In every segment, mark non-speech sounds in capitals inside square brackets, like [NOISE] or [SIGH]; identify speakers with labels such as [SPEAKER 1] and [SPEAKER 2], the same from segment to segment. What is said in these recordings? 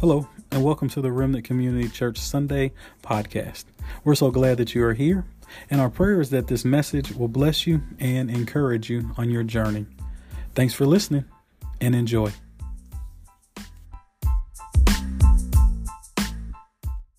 [SPEAKER 1] Hello, and welcome to the Remnant Community Church Sunday podcast. We're so glad that you are here, and our prayer is that this message will bless you and encourage you on your journey. Thanks for listening and enjoy.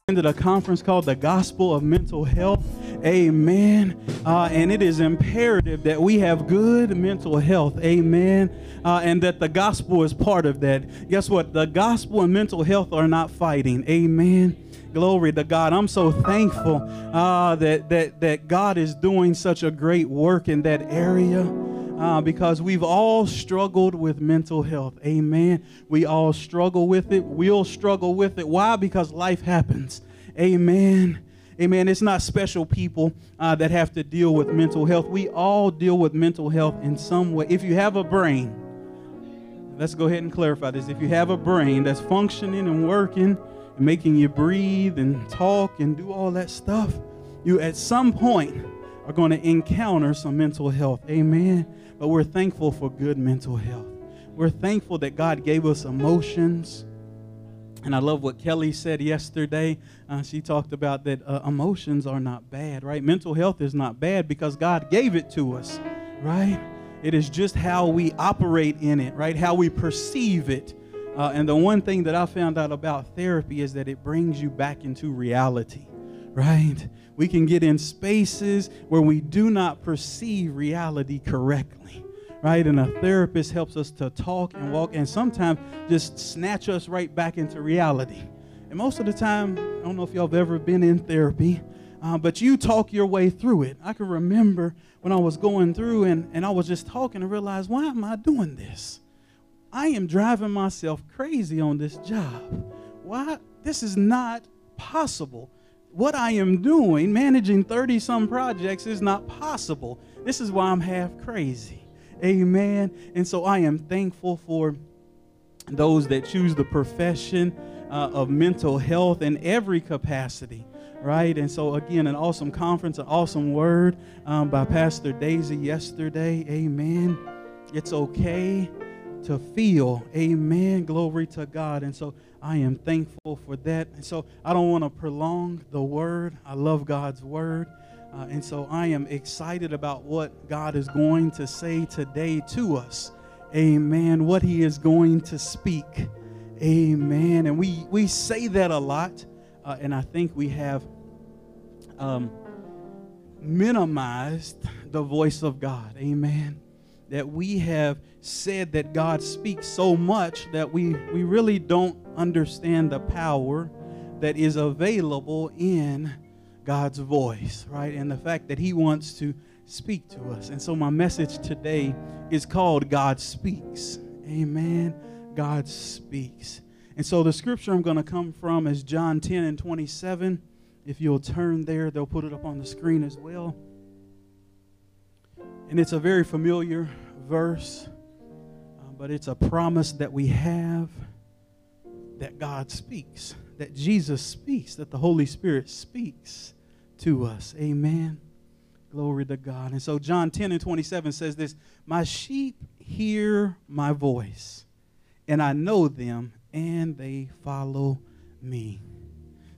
[SPEAKER 1] Into a conference called the Gospel of Mental Health. Amen. Uh, and it is imperative that we have good mental health. Amen. Uh, and that the gospel is part of that. Guess what? The gospel and mental health are not fighting. Amen. Glory to God. I'm so thankful uh, that, that, that God is doing such a great work in that area. Uh, because we've all struggled with mental health. Amen. We all struggle with it. We'll struggle with it. Why? Because life happens. Amen. Amen. It's not special people uh, that have to deal with mental health. We all deal with mental health in some way. If you have a brain, let's go ahead and clarify this. If you have a brain that's functioning and working and making you breathe and talk and do all that stuff, you at some point are going to encounter some mental health. Amen. But we're thankful for good mental health. We're thankful that God gave us emotions. And I love what Kelly said yesterday. Uh, she talked about that uh, emotions are not bad, right? Mental health is not bad because God gave it to us, right? It is just how we operate in it, right? How we perceive it. Uh, and the one thing that I found out about therapy is that it brings you back into reality, right? We can get in spaces where we do not perceive reality correctly right? And a therapist helps us to talk and walk and sometimes just snatch us right back into reality. And most of the time, I don't know if y'all have ever been in therapy, uh, but you talk your way through it. I can remember when I was going through and, and I was just talking and realized, why am I doing this? I am driving myself crazy on this job. Why? This is not possible. What I am doing, managing 30 some projects, is not possible. This is why I'm half crazy. Amen. And so I am thankful for those that choose the profession uh, of mental health in every capacity right? And so, again, an awesome conference, an awesome word um, by Pastor Daisy yesterday. Amen. It's okay to feel. Amen. Glory to God. And so, I am thankful for that. And so, I don't want to prolong the word. I love God's word. Uh, and so I am excited about what God is going to say today to us. Amen. What He is going to speak. Amen. And we, we say that a lot, uh, and I think we have um, minimized the voice of God. Amen. That we have said that God speaks so much that we, we really don't understand the power that is available in God's voice, right? And the fact that He wants to speak to us. And so, my message today is called God Speaks. Amen. God Speaks. And so, the scripture I'm going to come from is John 10 and 27. If you'll turn there, they'll put it up on the screen as well. And it's a very familiar verse, uh, but it's a promise that we have that God speaks, that Jesus speaks, that the Holy Spirit speaks to us. Amen. Glory to God. And so John 10 and 27 says this My sheep hear my voice, and I know them, and they follow me.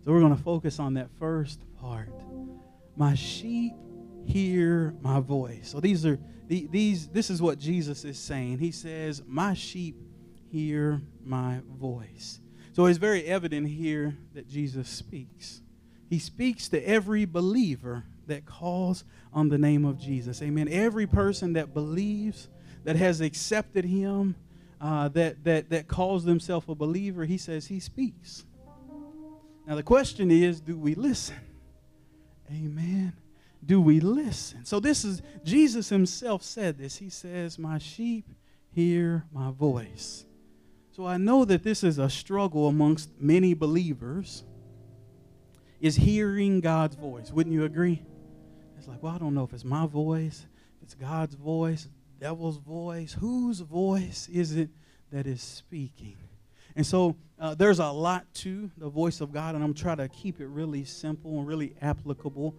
[SPEAKER 1] So we're going to focus on that first part. My sheep hear my voice. So these are these this is what Jesus is saying. He says, "My sheep hear my voice." So it's very evident here that Jesus speaks. He speaks to every believer that calls on the name of Jesus. Amen. Every person that believes, that has accepted him, uh, that, that, that calls themselves a believer, he says he speaks. Now, the question is do we listen? Amen. Do we listen? So, this is Jesus himself said this. He says, My sheep hear my voice. So, I know that this is a struggle amongst many believers is hearing God's voice. Wouldn't you agree? It's like, well, I don't know if it's my voice, if it's God's voice, devil's voice. Whose voice is it that is speaking? And so uh, there's a lot to the voice of God, and I'm trying to keep it really simple and really applicable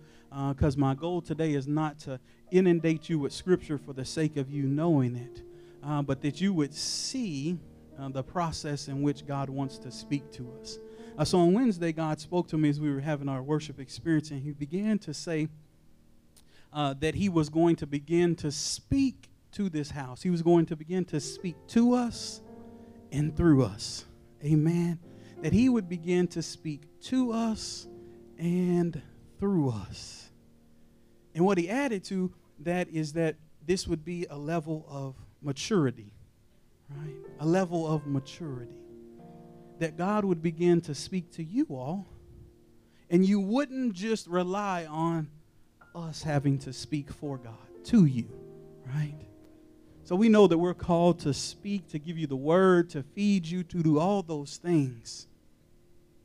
[SPEAKER 1] because uh, my goal today is not to inundate you with Scripture for the sake of you knowing it, uh, but that you would see uh, the process in which God wants to speak to us. Uh, so on Wednesday, God spoke to me as we were having our worship experience, and He began to say uh, that He was going to begin to speak to this house. He was going to begin to speak to us and through us. Amen. That He would begin to speak to us and through us. And what He added to that is that this would be a level of maturity, right? A level of maturity that God would begin to speak to you all, and you wouldn't just rely on us having to speak for God to you, right? So we know that we're called to speak, to give you the word, to feed you, to do all those things.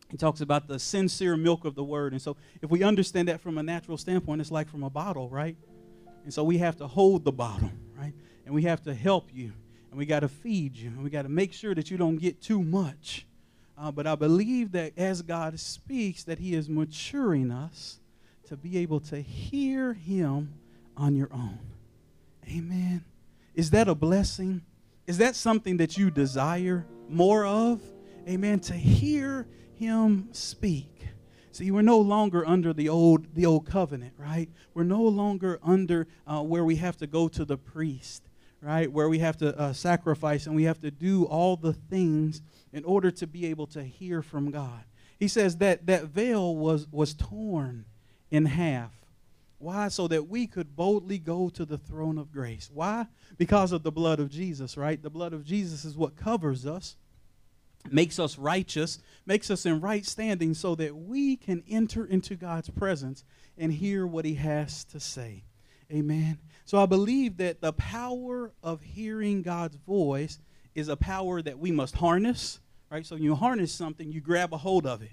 [SPEAKER 1] He talks about the sincere milk of the word. And so if we understand that from a natural standpoint, it's like from a bottle, right? And so we have to hold the bottle, right? And we have to help you. And we got to feed you. And we got to make sure that you don't get too much. Uh, but I believe that as God speaks, that He is maturing us to be able to hear Him on your own. Amen. Is that a blessing? Is that something that you desire more of? Amen. To hear Him speak. See, we're no longer under the old, the old covenant, right? We're no longer under uh, where we have to go to the priest, right? Where we have to uh, sacrifice and we have to do all the things in order to be able to hear from God. He says that that veil was, was torn in half. Why? So that we could boldly go to the throne of grace. Why? Because of the blood of Jesus, right? The blood of Jesus is what covers us, makes us righteous, makes us in right standing so that we can enter into God's presence and hear what he has to say. Amen. So I believe that the power of hearing God's voice is a power that we must harness, right? So you harness something, you grab a hold of it,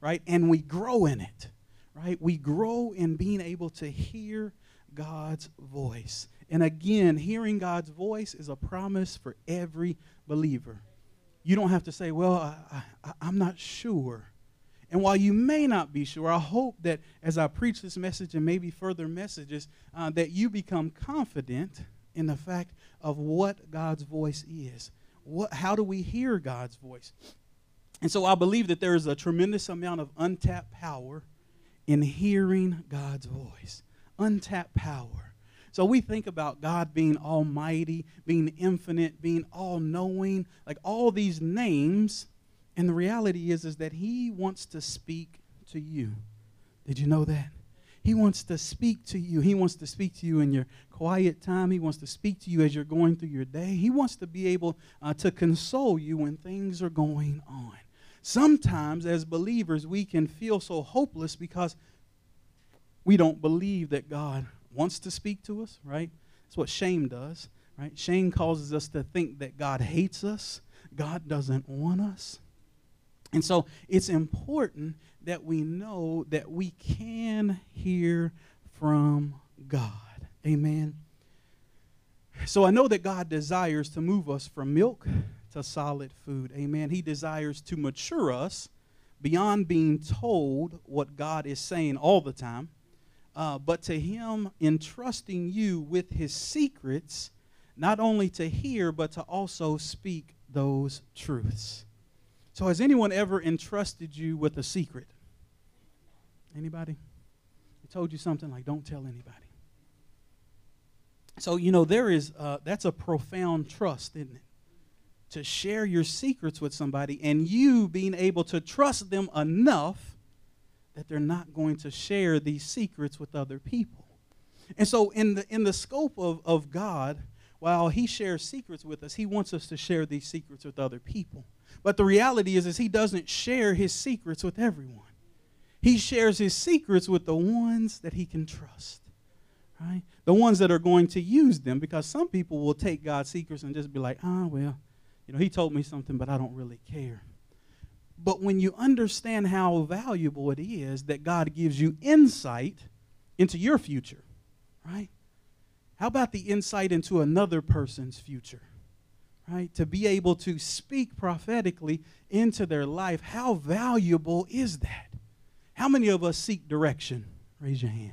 [SPEAKER 1] right? And we grow in it, right? We grow in being able to hear God's voice. And again, hearing God's voice is a promise for every believer. You don't have to say, well, I, I'm not sure. And while you may not be sure, I hope that as I preach this message and maybe further messages, uh, that you become confident in the fact of what God's voice is what, how do we hear God's voice? And so I believe that there is a tremendous amount of untapped power in hearing God's voice. Untapped power. So we think about God being almighty, being infinite, being all knowing, like all these names. And the reality is, is that He wants to speak to you. Did you know that? He wants to speak to you. He wants to speak to you in your quiet time. He wants to speak to you as you're going through your day. He wants to be able uh, to console you when things are going on. Sometimes, as believers, we can feel so hopeless because we don't believe that God wants to speak to us, right? That's what shame does, right? Shame causes us to think that God hates us, God doesn't want us. And so it's important that we know that we can hear from God. Amen. So I know that God desires to move us from milk to solid food. Amen. He desires to mature us beyond being told what God is saying all the time, uh, but to Him entrusting you with His secrets, not only to hear, but to also speak those truths. So, has anyone ever entrusted you with a secret? Anybody? He told you something like, don't tell anybody. So, you know, there is, uh, that's a profound trust, isn't it? To share your secrets with somebody and you being able to trust them enough that they're not going to share these secrets with other people. And so, in the, in the scope of, of God, while He shares secrets with us, He wants us to share these secrets with other people. But the reality is, is He doesn't share His secrets with everyone. He shares his secrets with the ones that he can trust, right? The ones that are going to use them because some people will take God's secrets and just be like, ah, well, you know, he told me something, but I don't really care. But when you understand how valuable it is that God gives you insight into your future, right? How about the insight into another person's future? Right? To be able to speak prophetically into their life, how valuable is that? How many of us seek direction? Raise your hand.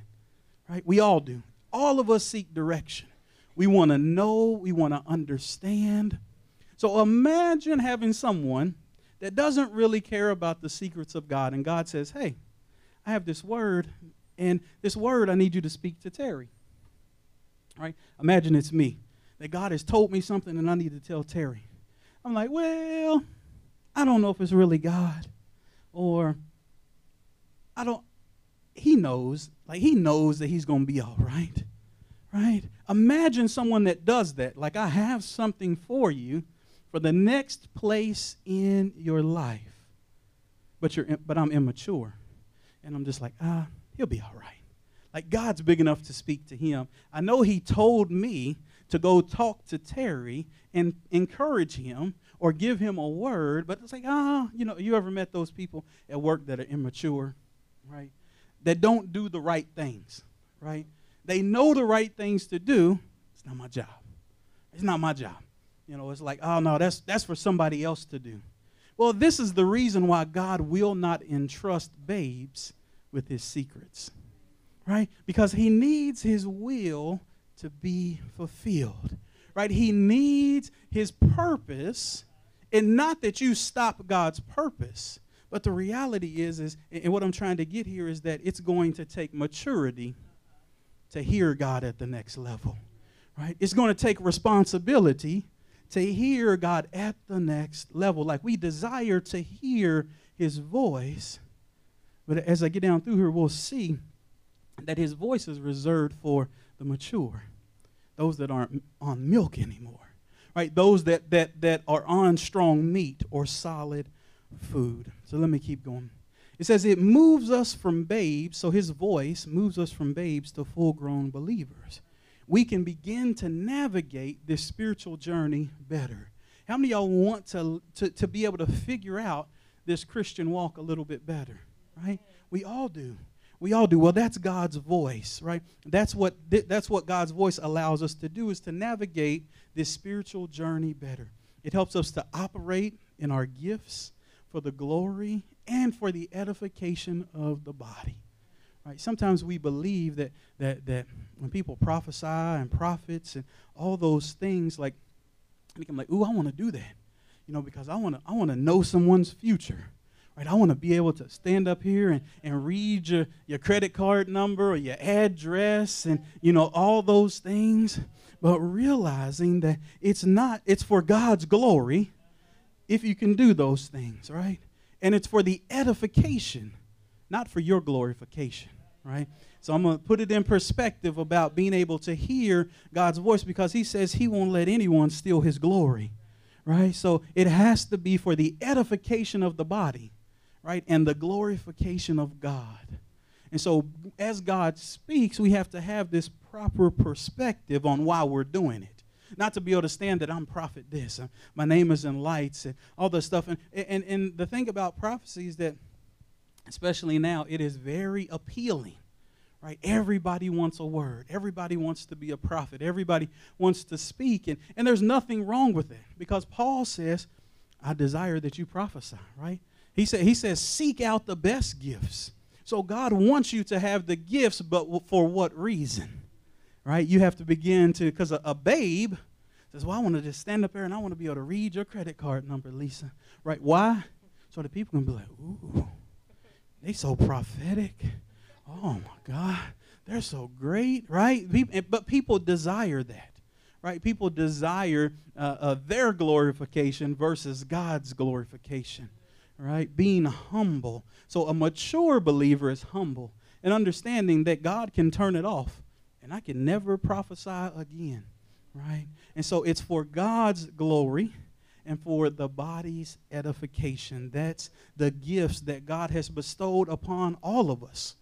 [SPEAKER 1] Right? We all do. All of us seek direction. We want to know, we want to understand. So imagine having someone that doesn't really care about the secrets of God, and God says, Hey, I have this word, and this word I need you to speak to Terry. Right? Imagine it's me. That God has told me something and I need to tell Terry. I'm like, well, I don't know if it's really God. Or I don't he knows, like he knows that he's going to be all right. Right? Imagine someone that does that. Like I have something for you for the next place in your life. But you're but I'm immature. And I'm just like, ah, he'll be all right. Like God's big enough to speak to him. I know he told me to go talk to Terry and encourage him or give him a word, but it's like, ah, you know, you ever met those people at work that are immature, right? That don't do the right things, right? They know the right things to do. It's not my job. It's not my job. You know, it's like, oh no, that's that's for somebody else to do. Well, this is the reason why God will not entrust babes with his secrets. Right? Because he needs his will to be fulfilled. Right? He needs his purpose, and not that you stop God's purpose. But the reality is, is, and what I'm trying to get here is that it's going to take maturity to hear God at the next level. Right? It's going to take responsibility to hear God at the next level. Like we desire to hear his voice. But as I get down through here, we'll see that his voice is reserved for the mature, those that aren't on milk anymore, right? Those that, that, that are on strong meat or solid food. So let me keep going. It says it moves us from babes, so his voice moves us from babes to full grown believers. We can begin to navigate this spiritual journey better. How many y'all want to, to, to be able to figure out this Christian walk a little bit better? Right? We all do. We all do. Well, that's God's voice, right? That's what that's what God's voice allows us to do is to navigate this spiritual journey better. It helps us to operate in our gifts for the glory and for the edification of the body. Right? Sometimes we believe that that that when people prophesy and prophets and all those things, like I'm like, ooh, I want to do that, you know, because I want to I want to know someone's future. Right? I want to be able to stand up here and, and read your, your credit card number or your address and, you know, all those things. But realizing that it's not, it's for God's glory if you can do those things, right? And it's for the edification, not for your glorification, right? So I'm going to put it in perspective about being able to hear God's voice because he says he won't let anyone steal his glory, right? So it has to be for the edification of the body right? And the glorification of God. And so, as God speaks, we have to have this proper perspective on why we're doing it. Not to be able to stand that I'm prophet this, uh, my name is in lights, and all this stuff. And, and, and the thing about prophecy is that, especially now, it is very appealing, right? Everybody wants a word, everybody wants to be a prophet, everybody wants to speak. And, and there's nothing wrong with that because Paul says, I desire that you prophesy, right? He, said, he says, seek out the best gifts. So God wants you to have the gifts, but for what reason? Right? You have to begin to, because a, a babe says, Well, I want to just stand up there and I want to be able to read your credit card number, Lisa. Right? Why? So the people can be like, Ooh, they so prophetic. Oh my God. They're so great, right? But people desire that, right? People desire uh, uh, their glorification versus God's glorification right? Being humble. So a mature believer is humble and understanding that God can turn it off and I can never prophesy again, right? And so it's for God's glory and for the body's edification. That's the gifts that God has bestowed upon all of us.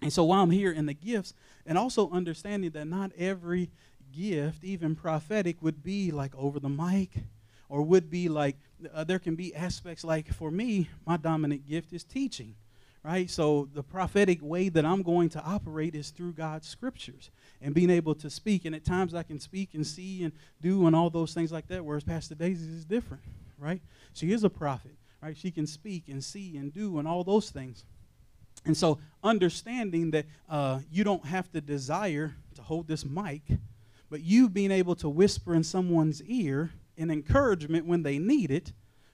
[SPEAKER 1] And so while I'm here in the gifts, and also understanding that not every gift, even prophetic, would be like over the mic or would be like uh, there can be aspects like for me, my dominant gift is teaching, right? So the prophetic way that I'm going to operate is through God's scriptures and being able to speak. And at times I can speak and see and do and all those things like that, whereas Pastor Daisy is different, right? She is a prophet, right? She can speak and see and do and all those things. And so understanding that uh, you don't have to desire to hold this mic, but you being able to whisper in someone's ear and encouragement when they need it,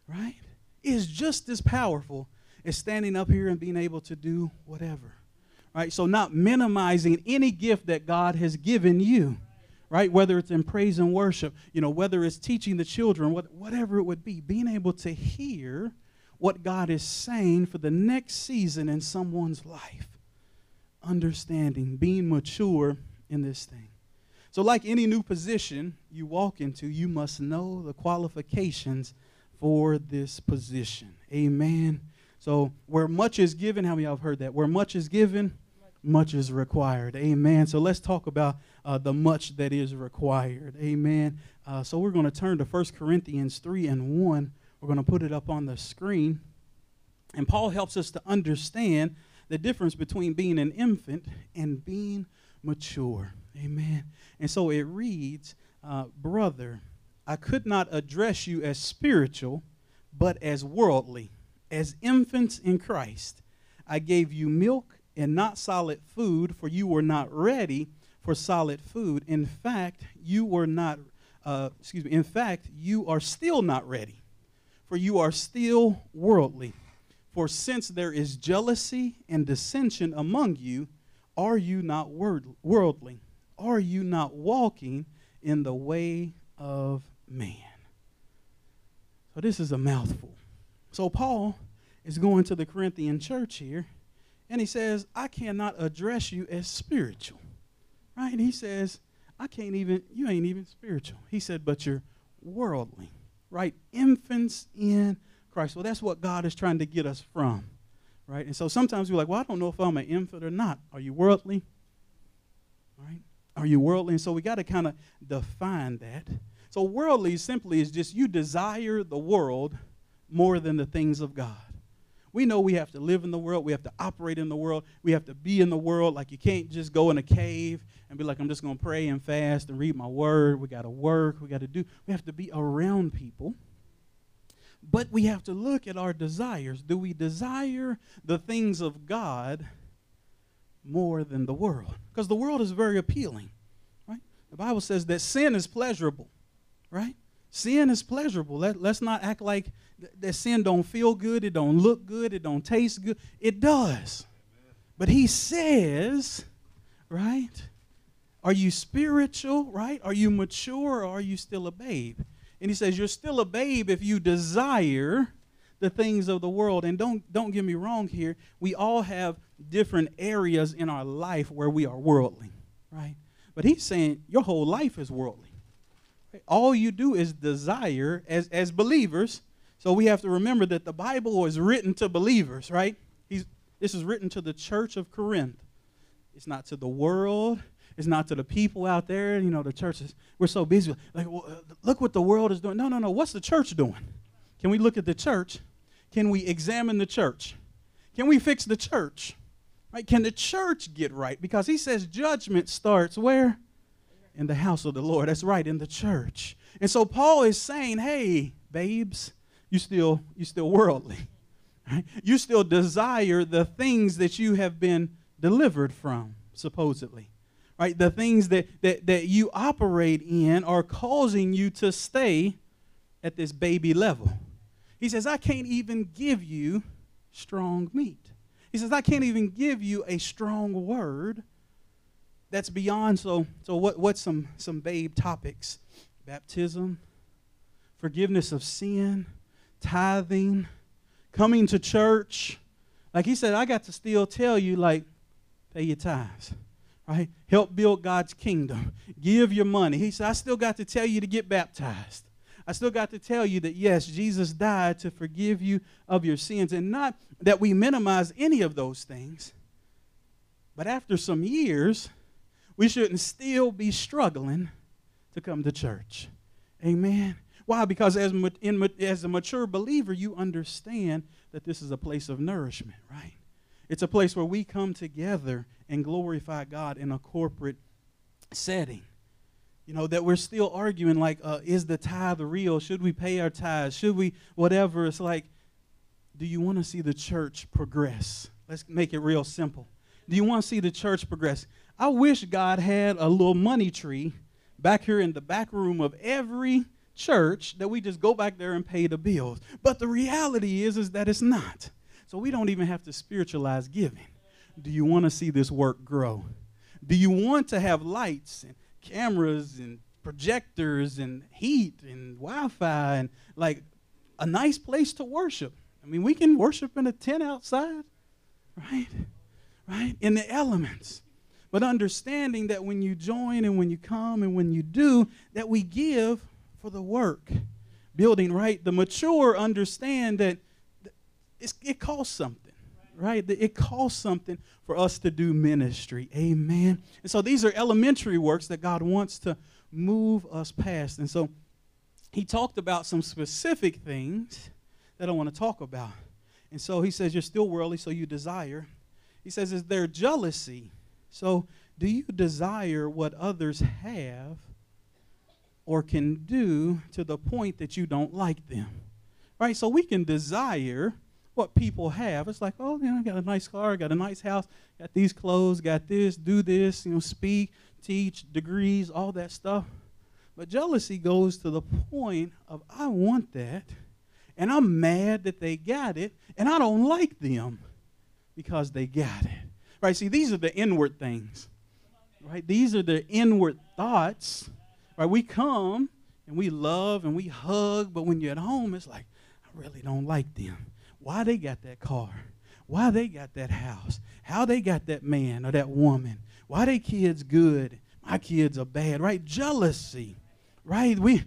[SPEAKER 1] right, is just as powerful as standing up here and being able to do whatever. Right? So, not minimizing any gift that God has given you, right? Whether it's in praise and worship, you know, whether it's teaching the children, what, whatever it would be, being able to hear what God is saying for the next season in someone's life. Understanding, being mature in this thing. So, like any new position you walk into, you must know the qualifications for this position. Amen. So, where much is given, how many of y'all have heard that? Where much is given, much is required. Amen. So, let's talk about uh, the much that is required. Amen. Uh, so, we're going to turn to 1 Corinthians 3 and 1. We're going to put it up on the screen. And Paul helps us to understand the difference between being an infant and being mature. Amen. And so it reads, uh, Brother, I could not address you as spiritual, but as worldly, as infants in Christ. I gave you milk and not solid food, for you were not ready for solid food. In fact, you were not, uh, excuse me, in fact, you are still not ready, for you are still worldly. For since there is jealousy and dissension among you, are you not worldly? Are you not walking in the way of man? So, this is a mouthful. So, Paul is going to the Corinthian church here, and he says, I cannot address you as spiritual. Right? He says, I can't even, you ain't even spiritual. He said, but you're worldly. Right? Infants in Christ. Well, that's what God is trying to get us from, right? And so sometimes we're like, well, I don't know if I'm an infant or not. Are you worldly? Right? Are you worldly? And so we got to kind of define that. So worldly simply is just you desire the world more than the things of God. We know we have to live in the world, we have to operate in the world, we have to be in the world. Like you can't just go in a cave and be like, I'm just going to pray and fast and read my word. We got to work, we got to do. We have to be around people but we have to look at our desires. Do we desire the things of God more than the world? Because the world is very appealing, right? The Bible says that sin is pleasurable, right? Sin is pleasurable. Let, let's not act like th- that sin don't feel good, it don't look good, it don't taste good. It does. But he says, right? Are you spiritual, right? Are you mature or are you still a babe? And he says, You're still a babe if you desire the things of the world. And don't, don't get me wrong here. We all have different areas in our life where we are worldly, right? But he's saying your whole life is worldly. All you do is desire as, as believers. So we have to remember that the Bible was written to believers, right? He's, this is written to the church of Corinth. It's not to the world. It's not to the people out there, you know, the churches. We're so busy. Like, well, look what the world is doing. No, no, no. What's the church doing? Can we look at the church? Can we examine the church? Can we fix the church? Right? Can the church get right? Because he says judgment starts where? In the house of the Lord. That's right, in the church. And so Paul is saying, hey, babes, you still you still worldly. [LAUGHS] Right? You still desire the things that you have been delivered from, supposedly right? The things that, that, that you operate in are causing you to stay at this baby level. He says, I can't even give you strong meat. He says, I can't even give you a strong word that's beyond. So, so what, what's some, some babe topics? Baptism, forgiveness of sin, tithing, coming to church. Like he said, I got to still tell you, like, pay your tithes right? Help build God's kingdom. Give your money. He said, I still got to tell you to get baptized. I still got to tell you that, yes, Jesus died to forgive you of your sins. And not that we minimize any of those things, but after some years, we shouldn't still be struggling to come to church. Amen. Why? Because as, in, as a mature believer, you understand that this is a place of nourishment, right? It's a place where we come together and glorify God in a corporate setting. You know, that we're still arguing like, uh, is the tithe real? Should we pay our tithes? Should we, whatever? It's like, do you want to see the church progress? Let's make it real simple. Do you want to see the church progress? I wish God had a little money tree back here in the back room of every church that we just go back there and pay the bills. But the reality is is that it's not. So we don't even have to spiritualize giving. Do you want to see this work grow? Do you want to have lights and cameras and projectors and heat and Wi-Fi and like a nice place to worship? I mean, we can worship in a tent outside, right? Right? In the elements. But understanding that when you join and when you come and when you do, that we give for the work. Building, right? The mature understand that it costs something right? It costs something for us to do ministry. Amen. And so these are elementary works that God wants to move us past. And so he talked about some specific things that I want to talk about. And so he says, You're still worldly, so you desire. He says, Is there jealousy? So do you desire what others have or can do to the point that you don't like them? Right? So we can desire what people have. It's like, oh, you know, I got a nice car, got a nice house, got these clothes, got this, do this, you know, speak, teach, degrees, all that stuff. But jealousy goes to the point of I want that, and I'm mad that they got it, and I don't like them because they got it. Right? See, these are the inward things. Right? These are the inward thoughts. Right? We come and we love and we hug, but when you're at home, it's like, I really don't like them why they got that car, why they got that house, how they got that man or that woman, why they kids good, my kids are bad, right? Jealousy, right? We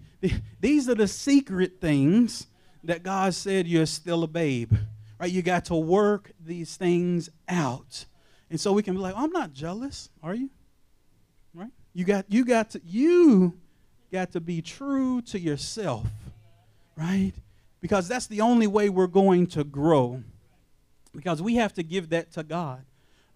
[SPEAKER 1] these are the secret things that God said you're still a babe, right? You got to work these things out, and so we can be like, I'm not jealous, are you? Right? You got you got to you got to be true to yourself, right? Because that's the only way we're going to grow. Because we have to give that to God,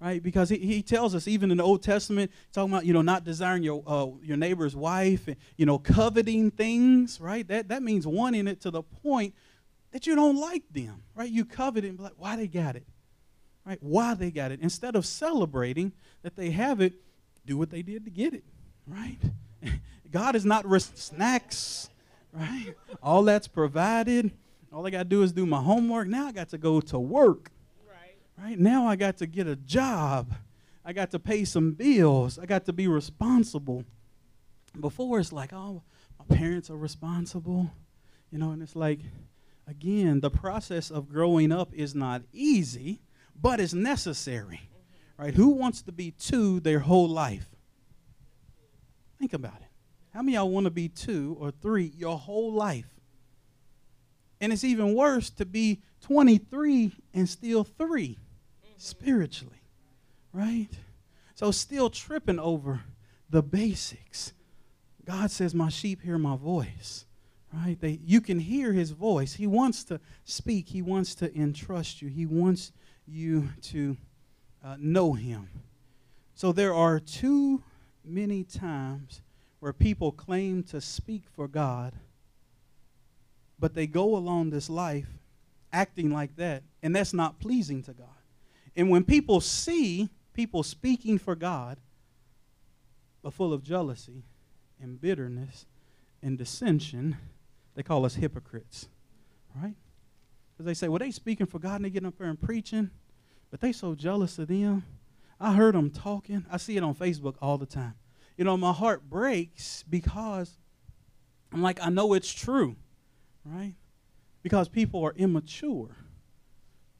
[SPEAKER 1] right? Because he, he tells us, even in the Old Testament, talking about, you know, not desiring your, uh, your neighbor's wife, and, you know, coveting things, right? That, that means wanting it to the point that you don't like them, right? You covet it and be like, why they got it, right? Why they got it. Instead of celebrating that they have it, do what they did to get it, right? [LAUGHS] God is not res- snacks, right? All that's provided. All I got to do is do my homework. Now I got to go to work. Right. Right? Now I got to get a job. I got to pay some bills. I got to be responsible. Before it's like, oh, my parents are responsible. You know, and it's like, again, the process of growing up is not easy, but it's necessary. Mm-hmm. Right? Who wants to be two their whole life? Think about it. How many y'all want to be two or three your whole life? And it's even worse to be 23 and still 3 mm-hmm. spiritually, right? So, still tripping over the basics. God says, My sheep hear my voice, right? They, you can hear his voice. He wants to speak, he wants to entrust you, he wants you to uh, know him. So, there are too many times where people claim to speak for God, but they go along this life acting like that, and that's not pleasing to God. And when people see people speaking for God, but full of jealousy and bitterness and dissension, they call us hypocrites, right? Because they say, well, they speaking for God and they getting up there and preaching, but they so jealous of them. I heard them talking. I see it on Facebook all the time you know, my heart breaks because I'm like, I know it's true, right? Because people are immature.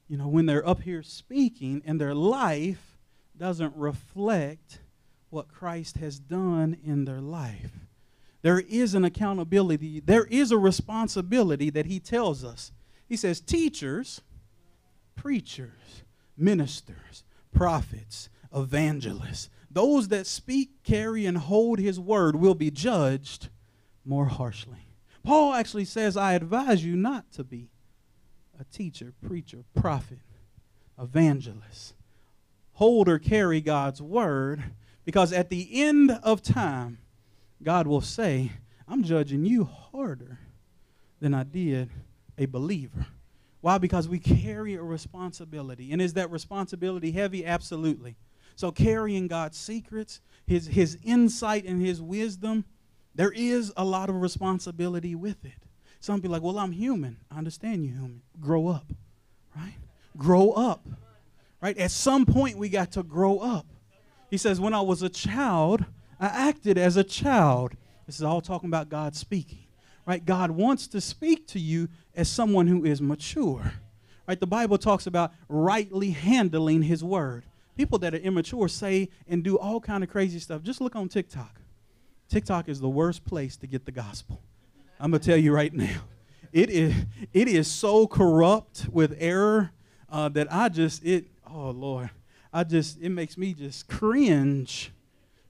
[SPEAKER 1] You know, when they're up here speaking and their life doesn't reflect what Christ has done in their life. There is an accountability, there is a responsibility that he tells us. He says, teachers, preachers, ministers, prophets, evangelists, those that speak, carry, and hold his word will be judged more harshly. Paul actually says, I advise you not to be a teacher, preacher, prophet, evangelist. Hold or carry God's word because at the end of time, God will say, I'm judging you harder than I did a believer. Why? Because we carry a responsibility. And is that responsibility heavy? Absolutely. So carrying God's secrets, his, his insight and his wisdom, There is a lot of responsibility with it. Some be like, well, I'm human. I understand you human. Grow up, right? Grow up, right? At some point, we got to grow up. He says, when I was a child, I acted as a child. This is all talking about God speaking, right? God wants to speak to you as someone who is mature, right? The Bible talks about rightly handling His word. People that are immature say and do all kind of crazy stuff. Just look on TikTok. TikTok is the worst place to get the gospel. I'm gonna tell you right now, it is it is so corrupt with error uh, that I just it oh Lord, I just it makes me just cringe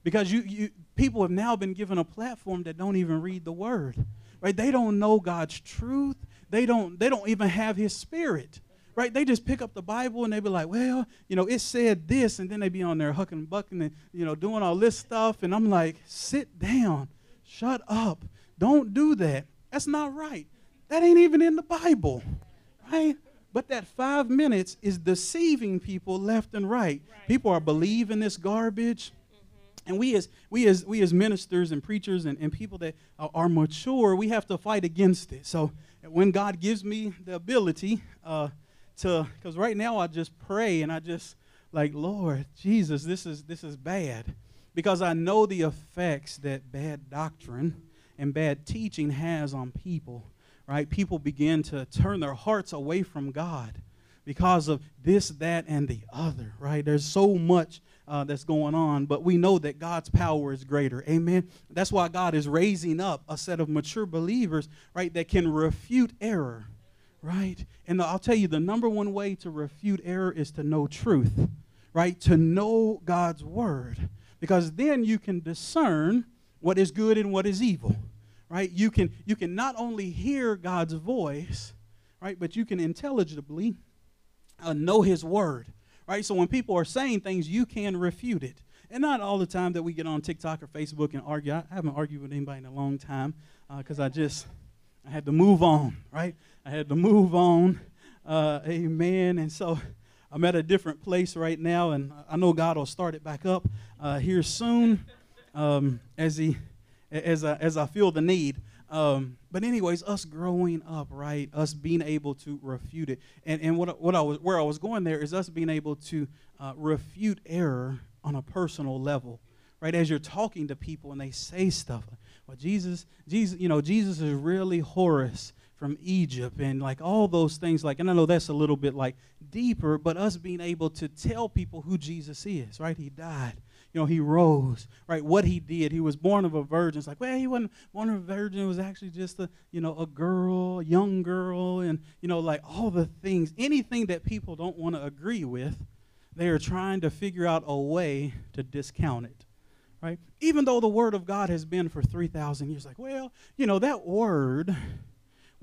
[SPEAKER 1] because you you people have now been given a platform that don't even read the word, right? They don't know God's truth. They don't they don't even have His Spirit right? They just pick up the Bible and they be like, well, you know, it said this, and then they be on there hucking and bucking and, you know, doing all this stuff. And I'm like, sit down, shut up. Don't do that. That's not right. That ain't even in the Bible, right? But that five minutes is deceiving people left and right. right. People are believing this garbage. Mm-hmm. And we as we as we as ministers and preachers and, and people that are, are mature, we have to fight against it. So when God gives me the ability, uh, to because right now I just pray and I just like Lord Jesus, this is this is bad because I know the effects that bad doctrine and bad teaching has on people. Right? People begin to turn their hearts away from God because of this, that, and the other. Right? There's so much uh, that's going on, but we know that God's power is greater. Amen. That's why God is raising up a set of mature believers, right, that can refute error right? And I'll tell you the number one way to refute error is to know truth, right? To know God's word. Because then you can discern what is good and what is evil, right? You can you can not only hear God's voice, right, but you can intelligibly uh, know his word, right? So when people are saying things, you can refute it. And not all the time that we get on TikTok or Facebook and argue. I haven't argued with anybody in a long time because uh, I just I had to move on, right? I had to move on. Uh, amen. And so I'm at a different place right now, and I know God will start it back up uh, here soon um, as he as I, as I feel the need. Um, but anyways, us growing up, right? Us being able to refute it, and and what what I was where I was going there is us being able to uh, refute error on a personal level, right? As you're talking to people and they say stuff, well, Jesus, Jesus, you know, Jesus is really Horus from Egypt and like all those things like and I know that's a little bit like deeper but us being able to tell people who Jesus is right? He died. You know he rose right? What he did. He was born of a virgin. It's like well he wasn't born of a virgin. It was actually just a you know a girl a young girl and you know like all the things. Anything that people don't want to agree with they are trying to figure out a way to discount it right? Even though the word of God has been for 3000 years like well you know that word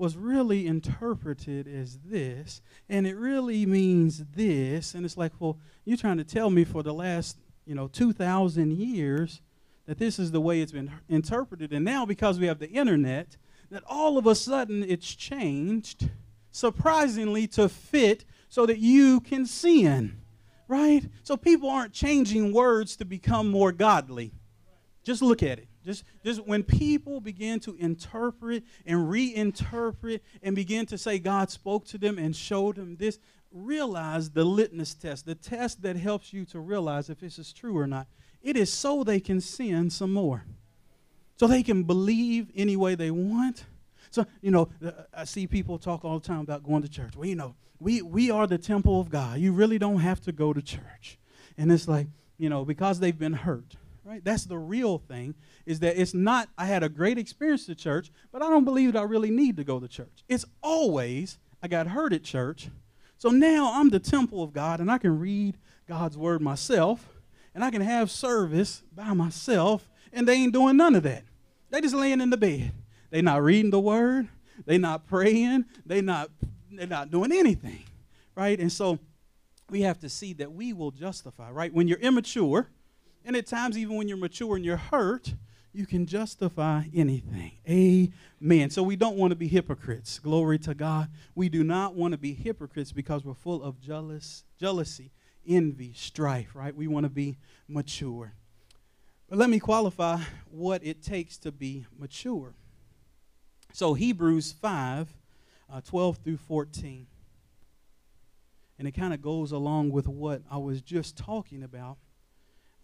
[SPEAKER 1] was really interpreted as this, and it really means this. And it's like, well, you're trying to tell me for the last, you know, 2,000 years that this is the way it's been interpreted. And now, because we have the internet, that all of a sudden it's changed, surprisingly, to fit so that you can sin, right? So people aren't changing words to become more godly. Just look at it. Just, just when people begin to interpret and reinterpret and begin to say God spoke to them and showed them this, realize the litmus test, the test that helps you to realize if this is true or not. It is so they can sin some more. So they can believe any way they want. So, you know, I see people talk all the time about going to church. Well, you know, we, we are the temple of God. You really don't have to go to church. And it's like, you know, because they've been hurt right? That's the real thing, is that it's not, I had a great experience at church, but I don't believe that I really need to go to church. It's always, I got hurt at church, so now I'm the temple of God, and I can read God's word myself, and I can have service by myself, and they ain't doing none of that. They just laying in the bed. They not reading the word, they not praying, they not, they're not doing anything, right? And so we have to see that we will justify, right? When you're immature, and at times, even when you're mature and you're hurt, you can justify anything. Amen. So we don't want to be hypocrites. Glory to God. We do not want to be hypocrites because we're full of jealous, jealousy, envy, strife, right? We want to be mature. But let me qualify what it takes to be mature. So, Hebrews 5 uh, 12 through 14. And it kind of goes along with what I was just talking about.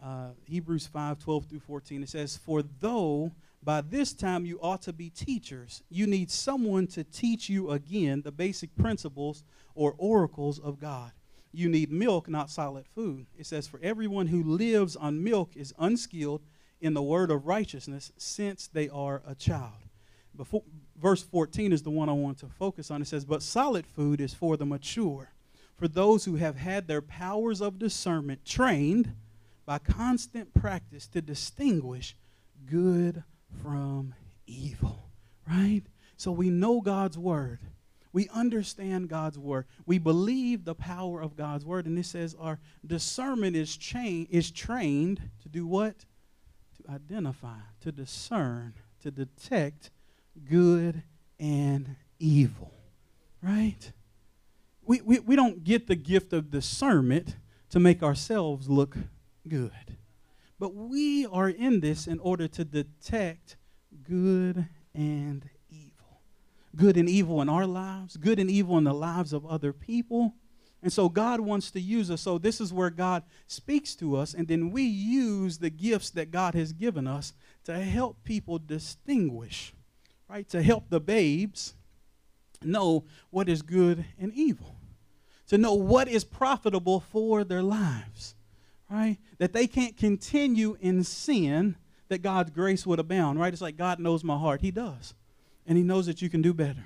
[SPEAKER 1] Uh, Hebrews 5 12 through 14. It says, For though by this time you ought to be teachers, you need someone to teach you again the basic principles or oracles of God. You need milk, not solid food. It says, For everyone who lives on milk is unskilled in the word of righteousness since they are a child. Before, verse 14 is the one I want to focus on. It says, But solid food is for the mature, for those who have had their powers of discernment trained by constant practice to distinguish good from evil. Right? So we know God's word. We understand God's word. We believe the power of God's word. And it says our discernment is, chain, is trained to do what? To identify, to discern, to detect good and evil. Right? We, we, we don't get the gift of discernment to make ourselves look good. But we are in this in order to detect good and evil. Good and evil in our lives, good and evil in the lives of other people. And so God wants to use us. So this is where God speaks to us, and then we use the gifts that God has given us to help people distinguish right? To help the babes know what is good and evil, to know what is profitable for their lives, right? That they can't continue in sin, that God's grace would abound, right? It's like God knows my heart. He does. And He knows that you can do better.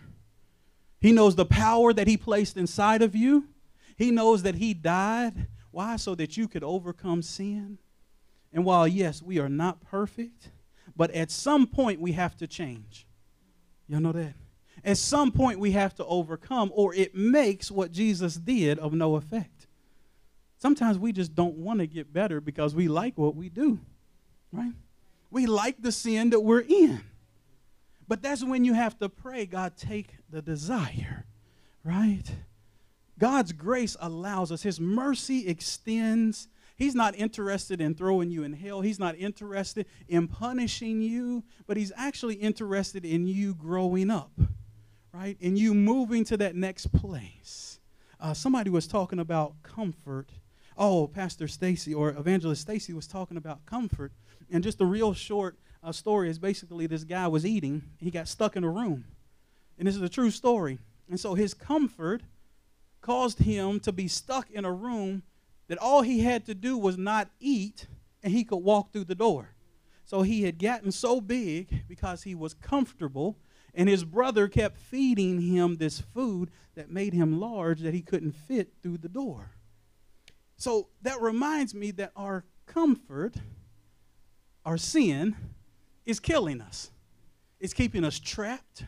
[SPEAKER 1] He knows the power that He placed inside of you. He knows that He died. Why? So that you could overcome sin. And while, yes, we are not perfect, but at some point we have to change. Y'all know that? At some point, we have to overcome, or it makes what Jesus did of no effect. Sometimes we just don't want to get better because we like what we do, right? We like the sin that we're in. But that's when you have to pray, God, take the desire, right? God's grace allows us, His mercy extends He's not interested in throwing you in hell. He's not interested in punishing you, but he's actually interested in you growing up, right? In you moving to that next place. Uh, somebody was talking about comfort. Oh, Pastor Stacy or Evangelist Stacy was talking about comfort. And just a real short uh, story is basically this guy was eating. He got stuck in a room. And this is a true story. And so his comfort caused him to be stuck in a room that all he had to do was not eat and he could walk through the door. So he had gotten so big because he was comfortable, and his brother kept feeding him this food that made him large that he couldn't fit through the door. So that reminds me that our comfort, our sin, is killing us. It's keeping us trapped,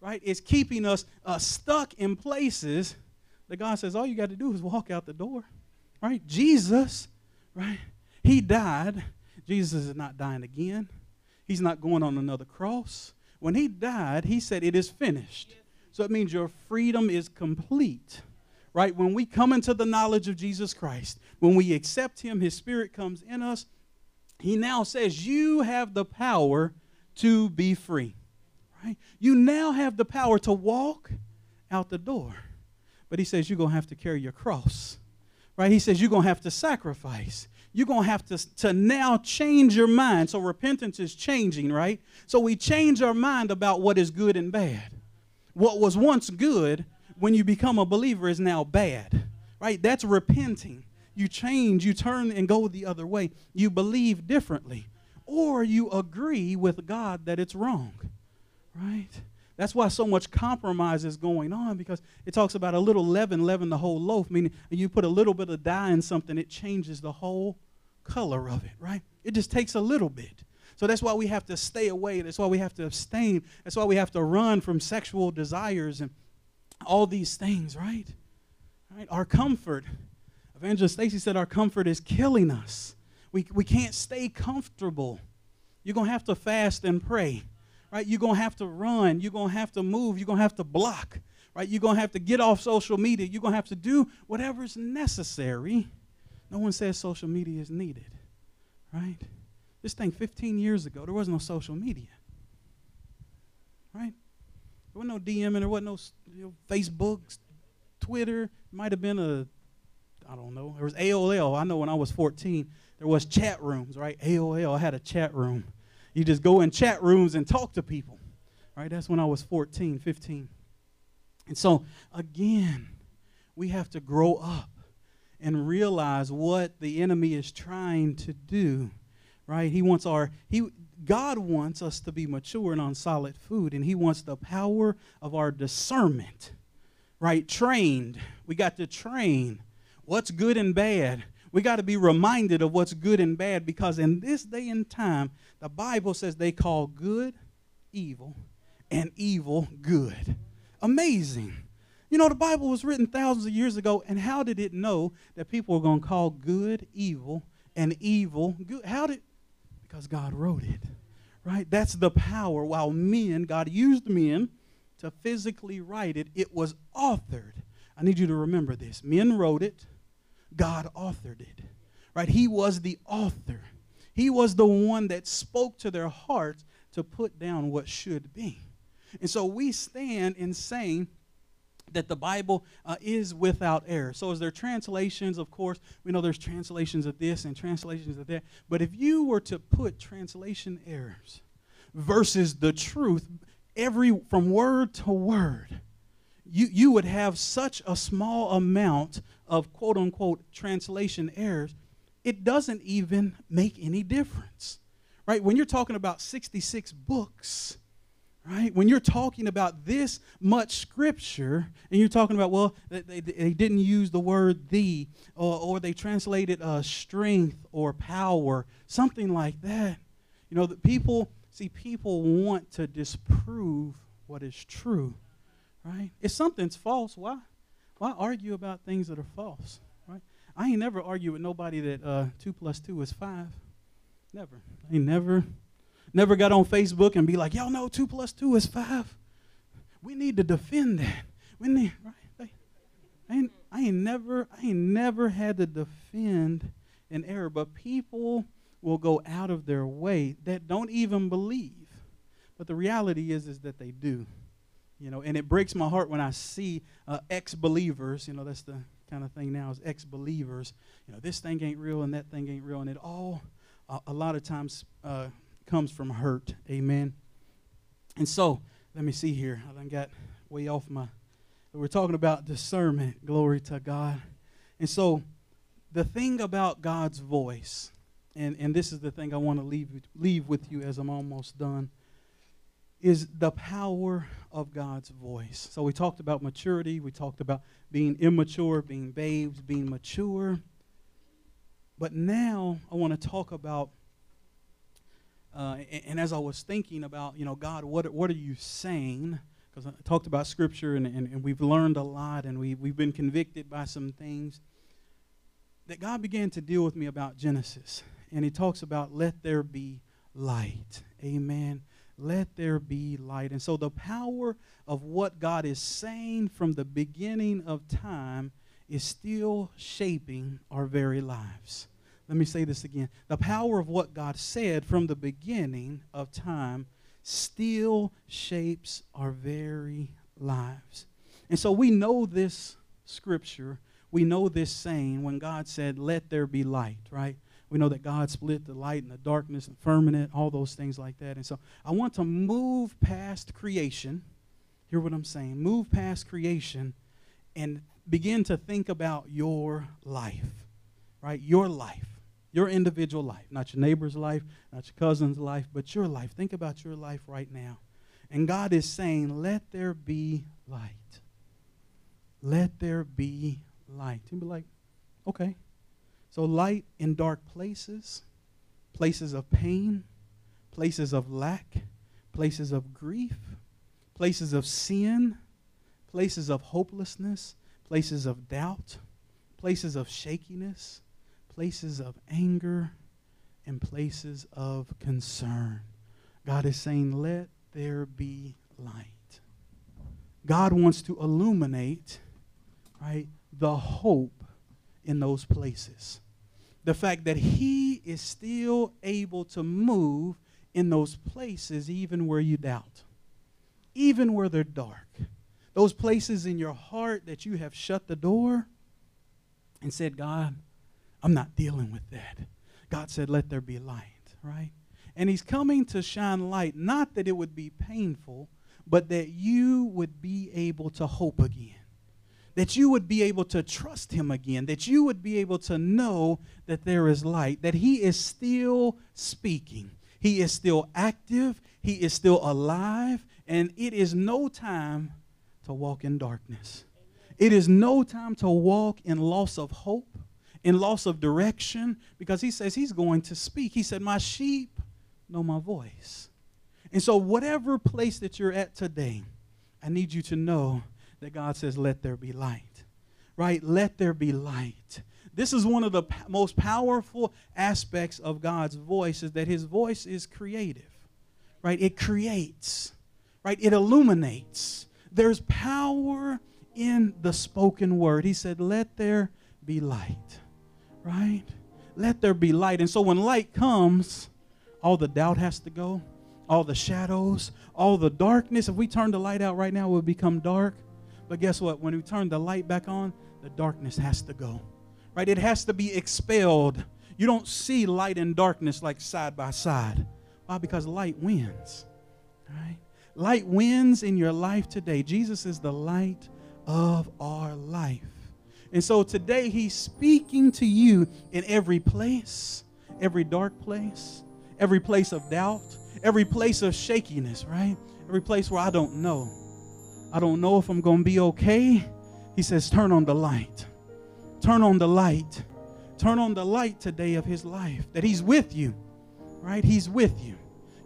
[SPEAKER 1] right? It's keeping us uh, stuck in places that God says all you got to do is walk out the door right? Jesus, right? He died. Jesus is not dying again. He's not going on another cross. When he died, he said, It is finished. So it means your freedom is complete. Right? When we come into the knowledge of Jesus Christ, when we accept him, his spirit comes in us. He now says, You have the power to be free. Right? You now have the power to walk out the door. But he says, You're going to have to carry your cross right? He says you're going to have to sacrifice. You're going to have to, to now change your mind. So repentance is changing, right? So we change our mind about what is good and bad. What was once good when you become a believer is now bad, right? That's repenting. You change, you turn and go the other way. You believe differently. Or you agree with God that it's wrong, right? That's why so much compromise is going on because it talks about a little leaven leaven the whole loaf, meaning you put a little bit of dye in something, it changes the whole color of it, right? It just takes a little bit. So that's why we have to stay away. That's why we have to abstain. That's why we have to run from sexual desires and all these things, right? Right? Our comfort. Evangelist Stacy said our comfort is killing us. We, we can't stay comfortable. You're going to have to fast and pray right? You're going to have to run. You're going to have to move. You're going to have to block, right? You're going to have to get off social media. You're going to have to do whatever is necessary. No one says social media is needed, right? This thing 15 years ago, there was no social media. Right? There was no DMing, there wasn't no you know, Facebook, Twitter. Might have been a, I don't know. There was AOL. I know when I was 14, there was chat rooms, right? AOL, had a chat room. You just go in chat rooms and talk to people, right? That's when I was 14, 15. And so, again, we have to grow up and realize what the enemy is trying to do right he wants our he god wants us to be mature and on solid food and he wants the power of our discernment right trained we got to train what's good and bad we got to be reminded of what's good and bad because in this day and time the bible says they call good evil and evil good amazing you know, the Bible was written thousands of years ago, and how did it know that people were going to call good evil and evil good? How did? Because God wrote it, right? That's the power. While men, God used men to physically write it, it was authored. I need you to remember this. Men wrote it, God authored it, right? He was the author. He was the one that spoke to their hearts to put down what should be. And so we stand in saying, that the Bible uh, is without error. So, is there translations? Of course, we know there's translations of this and translations of that. But if you were to put translation errors versus the truth, every from word to word, you, you would have such a small amount of quote unquote translation errors, it doesn't even make any difference. Right? When you're talking about 66 books, right? When you're talking about this much scripture, and you're talking about, well, they, they didn't use the word the, or, or they translated uh, strength or power, something like that. You know, the people, see, people want to disprove what is true, right? If something's false, why? Why argue about things that are false, right? I ain't never argue with nobody that uh, 2 plus 2 is 5. Never. I ain't never never got on Facebook and be like, y'all know two plus two is five. We need to defend that. We need, right? I ain't, I ain't never, I ain't never had to defend an error, but people will go out of their way that don't even believe. But the reality is, is that they do. You know, and it breaks my heart when I see uh, ex-believers. You know, that's the kind of thing now is ex-believers. You know, this thing ain't real and that thing ain't real, and it all uh, a lot of times uh, comes from hurt. Amen. And so, let me see here. I done got way off my. We're talking about discernment. Glory to God. And so, the thing about God's voice, and, and this is the thing I want to leave, leave with you as I'm almost done, is the power of God's voice. So, we talked about maturity, we talked about being immature, being babes, being mature. But now I want to talk about uh, and, and, as I was thinking about, you know, God, what, what are you saying? Because I talked about Scripture and, and, and, we've learned a lot and we, we've been convicted by some things. That God began to deal with me about Genesis. And He talks about, let there be light. Amen. Let there be light. And so the power of what God is saying from the beginning of time is still shaping our very lives. Let me say this again. The power of what God said from the beginning of time still shapes our very lives. And so we know this scripture, we know this saying when God said, Let there be light, right? We know that God split the light and the darkness and firmament, all those things like that. And so I want to move past creation. Hear what I'm saying? Move past creation and begin to think about your life, right? Your life your individual life, not your neighbor's life, not your cousin's life, but your life. Think about your life right now. And God is saying, let there be light. Let there be light. And be like, okay. So light in dark places, places of pain, places of lack, places of grief, places of sin, places of hopelessness, places of doubt, places of shakiness, places of anger and places of concern. God is saying, let there be light. God wants to illuminate, right, the hope in those places. The fact that He is still able to move in those places, even where you doubt, even where they're dark. Those places in your heart that you have shut the door and said, God, I'm not dealing with that. God said, Let there be light, right? And He's coming to shine light, not that it would be painful, but that you would be able to hope again that you would be able to trust him again, that you would be able to know that there is light, that he is still speaking. He is still active, he is still alive, and it is no time to walk in darkness. It is no time to walk in loss of hope, in loss of direction, because he says he's going to speak. He said, My sheep know my voice. And so, whatever place that you're at today, I need you to know that God says, Let there be light. Right? Let there be light. This is one of the p- most powerful aspects of God's voice is that his voice is creative. Right? It creates. Right? It illuminates. There's power in the spoken word. He said, "Let there be light." Right? Let there be light. And so when light comes, all the doubt has to go, all the shadows, all the darkness. If we turn the light out right now, it will become dark. But guess what? When we turn the light back on, the darkness has to go. Right? It has to be expelled. You don't see light and darkness like side by side. Why? Because light wins. Right? Light wins in your life today. Jesus is the light of our life. And so today he's speaking to you in every place, every dark place, every place of doubt, every place of shakiness, right? Every place where I don't know. I don't know if I'm going to be okay. He says, Turn on the light. Turn on the light. Turn on the light today of his life, that he's with you, right? He's with you.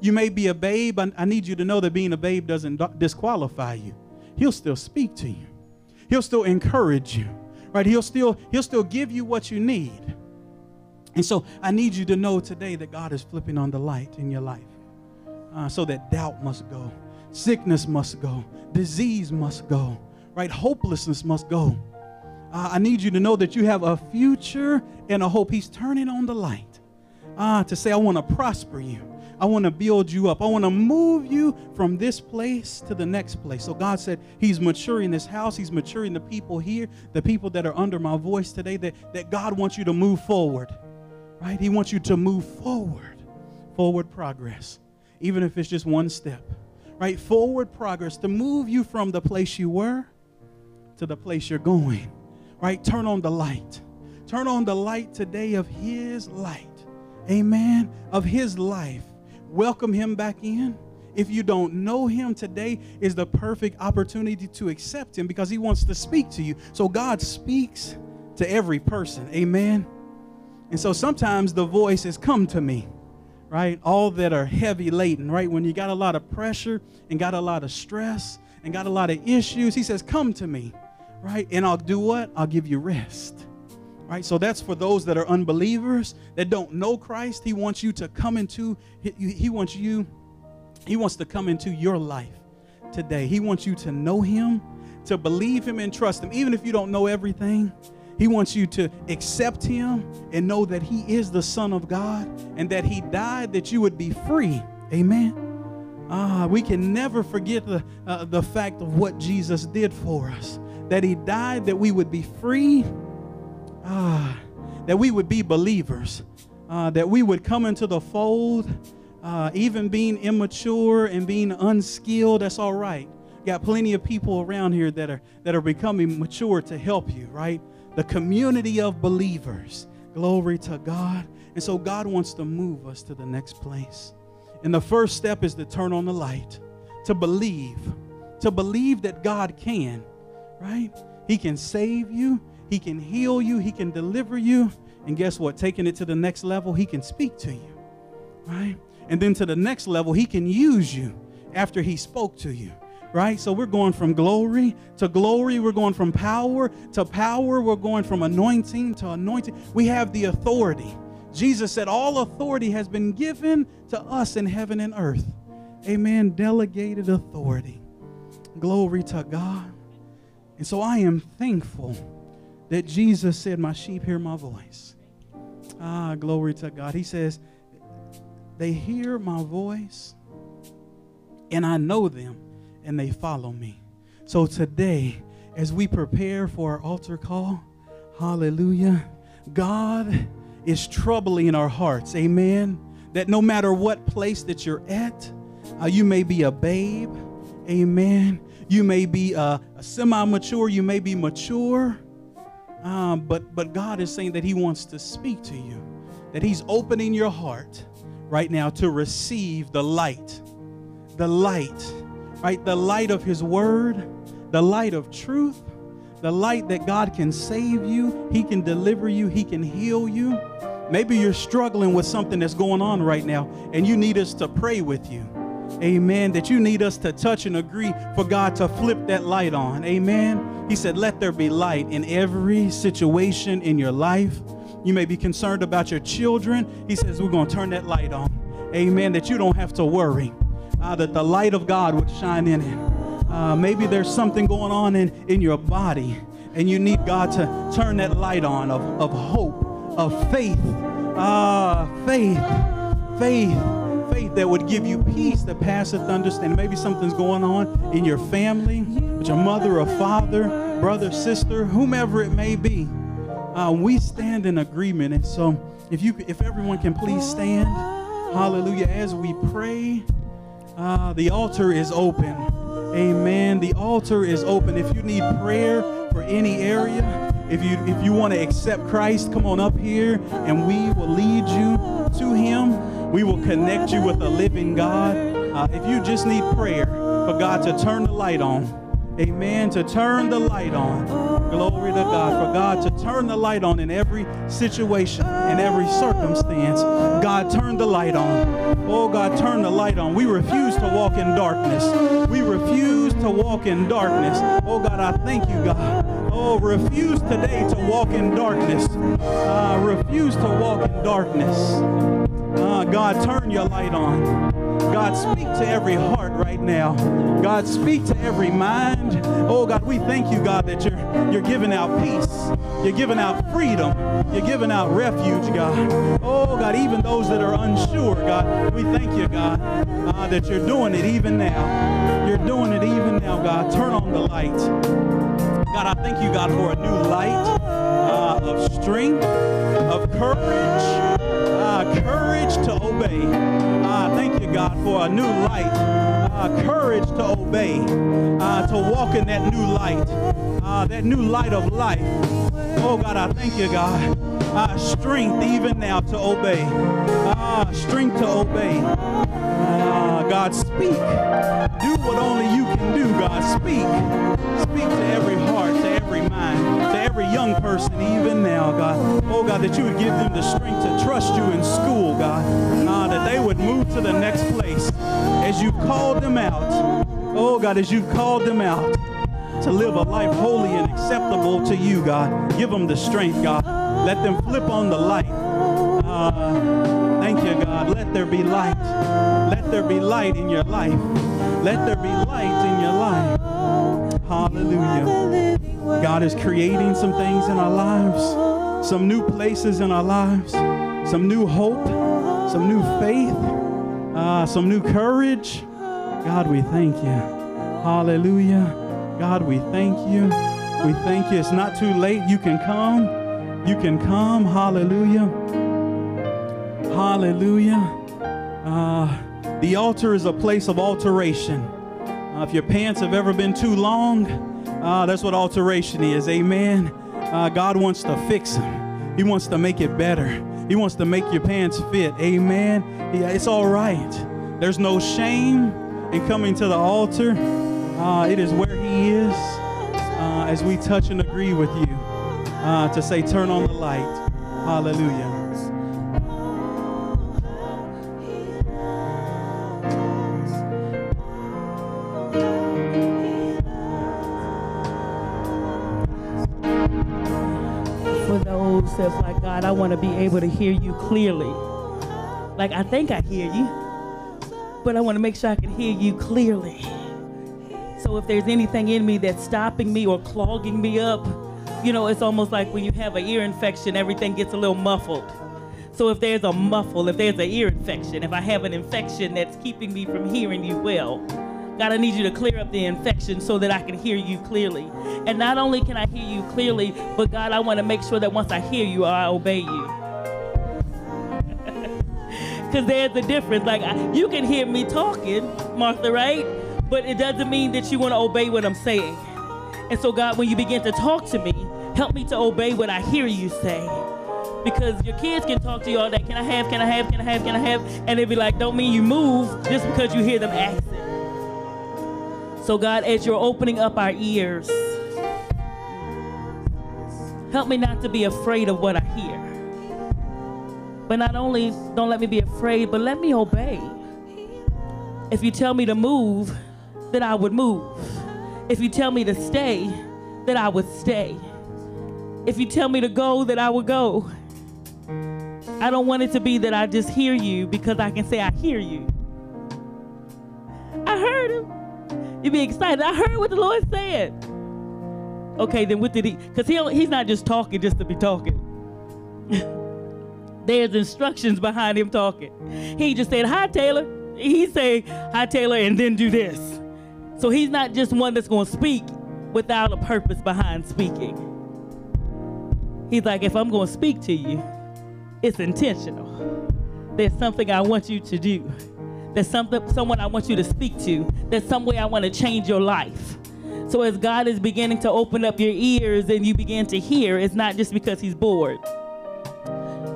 [SPEAKER 1] You may be a babe. I, I need you to know that being a babe doesn't disqualify you. He'll still speak to you. He'll still encourage you, right? He'll still he'll still give you what you need. And so I need you to know today that God is flipping on the light in your life, uh, so that doubt must go, sickness must go, disease must go, right? Hopelessness must go. Uh, I need you to know that you have a future and a hope. He's turning on the light uh, to say, I want to prosper you. I want to build you up. I want to move you from this place to the next place. So God said He's maturing this house. He's maturing the people here, the people that are under my voice today, that, that God wants you to move forward. Right? He wants you to move forward. Forward progress. Even if it's just one step. Right? Forward progress to move you from the place you were to the place you're going. Right? Turn on the light. Turn on the light today of His light. Amen. Of His life welcome him back in. If you don't know him, today is the perfect opportunity to accept him because he wants to speak to you. So God speaks to every person. Amen. And so sometimes the voice is come to me, right? All that are heavy laden, right? When you got a lot of pressure and got a lot of stress and got a lot of issues, he says, Come to me, right? And I'll do what? I'll give you rest. Right? So that's for those that are unbelievers that don't know Christ. He wants you to come into he, wants you he wants to come into your life today. He wants you to know him, to believe him and trust him even if you don't know everything. He wants you to accept him and know that he is the son of God and that he died that you would be free. Amen. Ah, we can never forget the uh, the fact of what Jesus did for us. That he died that we would be free ah, that we would be believers, uh, that we would come into the fold, uh, even being immature and being unskilled. That's all right. Got plenty of people around here that are that are becoming mature to help you, right? The community of believers. Glory to God. And so God wants to move us to the next place. And the first step is to turn on the light, to believe, to believe that God can, right? He can save you, he can heal you, He can deliver you. And guess what? Taking it to the next level, He can speak to you, right? And then to the next level, He can use you after He spoke to you, right? So we're going from glory to glory. We're going from power to power. We're going from anointing to anointing. We have the authority. Jesus said, All authority has been given to us in heaven and earth. Amen. Delegated authority. Glory to God. And so I am thankful that Jesus said, My sheep hear my voice. Ah, glory to God. He says, They hear my voice, and I know them, and they follow me. So today, as we prepare for our altar call, hallelujah, God is troubling our hearts. Amen. That no matter what place that you're at, uh, you may be a babe. Amen. You may be a, a semi mature, you may be mature. Um, but, but God is saying that He wants to speak to you, that He's opening your heart right now to receive the light, the light, right? The light of His Word, the light of truth, the light that God can save you, He can deliver you, He can heal you. Maybe you're struggling with something that's going on right now and you need us to pray with you. Amen. That you need us to touch and agree for God to flip that light on. Amen. He said, Let there be light in every situation in your life. You may be concerned about your children. He says, We're going to turn that light on. Amen. That you don't have to worry. Uh, that the light of God would shine in it. Uh, maybe there's something going on in, in your body, and you need God to turn that light on of, of hope, of faith. Ah, uh, faith, faith faith that would give you peace that passeth understanding. Maybe something's going on in your family, with your mother or father, brother, sister, whomever it may be. Uh, we stand in agreement. And so if you if everyone can please stand, hallelujah, as we pray. Uh, the altar is open. Amen. The altar is open. If you need prayer for any area, if you if you want to accept Christ, come on up here and we will lead you to him. We will connect you with a living God. Uh, if you just need prayer for God to turn the light on, amen, to turn the light on. Glory to God. For God to turn the light on in every situation, in every circumstance. God, turn the light on. Oh, God, turn the light on. We refuse to walk in darkness. We refuse to walk in darkness. Oh, God, I thank you, God. Oh, refuse today to walk in darkness. Uh, refuse to walk in darkness. God, turn your light on. God, speak to every heart right now. God, speak to every mind. Oh, God, we thank you, God, that you're, you're giving out peace. You're giving out freedom. You're giving out refuge, God. Oh, God, even those that are unsure, God, we thank you, God, uh, that you're doing it even now. You're doing it even now, God. Turn on the light. God, I thank you, God, for a new light uh, of strength, of courage, courage to obey. Uh, thank you, God, for a new light. Uh, courage to obey, uh, to walk in that new light, uh, that new light of life. Oh, God, I thank you, God. Uh, strength even now to obey. Uh, strength to obey. God, speak. Do what only you can do, God. Speak. Speak to every heart, to every mind, every young person, even now, God. Oh, God, that you would give them the strength to trust you in school, God. Uh, that they would move to the next place as you called them out. Oh, God, as you called them out to live a life holy and acceptable to you, God. Give them the strength, God. Let them flip on the light. Uh, thank you, God. Let there be light. Let there be light in your life. Let there be light in your life. Hallelujah. God is creating some things in our lives, some new places in our lives, some new hope, some new faith, uh, some new courage. God, we thank you. Hallelujah. God, we thank you. We thank you. It's not too late. You can come. You can come. Hallelujah. Hallelujah. Uh, the altar is a place of alteration. Uh, if your pants have ever been too long, uh, that's what alteration is. Amen. Uh, God wants to fix them. He wants to make it better. He wants to make your pants fit. Amen. Yeah, it's all right. There's no shame in coming to the altar. Uh, it is where He is as we touch and agree with you to say, turn on the light. Hallelujah.
[SPEAKER 2] God, I want to be able to hear you clearly. Like, I think I hear you, but I want to make sure I can hear you clearly. So if there's anything in me that's stopping me or clogging me up, you know, it's almost like when you have an ear infection, everything gets a little muffled. So if there's a muffle, if there's an ear infection, if I have an infection that's keeping me from hearing you well, God, I need you to clear up the infection so that I can hear you clearly. And not only can I hear you clearly, but God, I want to make sure that once I hear you, I obey you. [LAUGHS] Because there's a difference. Like, I, you can hear me talking, Martha, right? But it doesn't mean that you want to obey what I'm saying. And so, God, when you begin to talk to me, help me to obey what I hear you say because your kids can talk to you all day. Can I have, can I have, can I have, can I have? And they'd be like, don't mean you move just because you hear them asking. So, God, as you're opening up our ears, help me not to be afraid of what I hear. But not only don't let me be afraid, but let me obey. If you tell me to move, then I would move. If you tell me to stay, then I would stay. If you tell me to go, then I would go. I don't want it to be that I just hear you because I can say I hear you. I heard him. You be excited. I heard what the Lord said. Okay, then what did he? Because he he's not just talking just to be talking. [LAUGHS] There's instructions behind him talking. He just said, "Hi, Taylor." He say, "Hi, Taylor," and then do this. So he's not just one that's going to speak without a purpose behind speaking. He's like, if I'm going to speak to you, it's intentional. There's something I want you to do. There's something, someone I want you to speak to. There's some way I want to change your life. So as God is beginning to open up your ears and you begin to hear, it's not just because He's bored.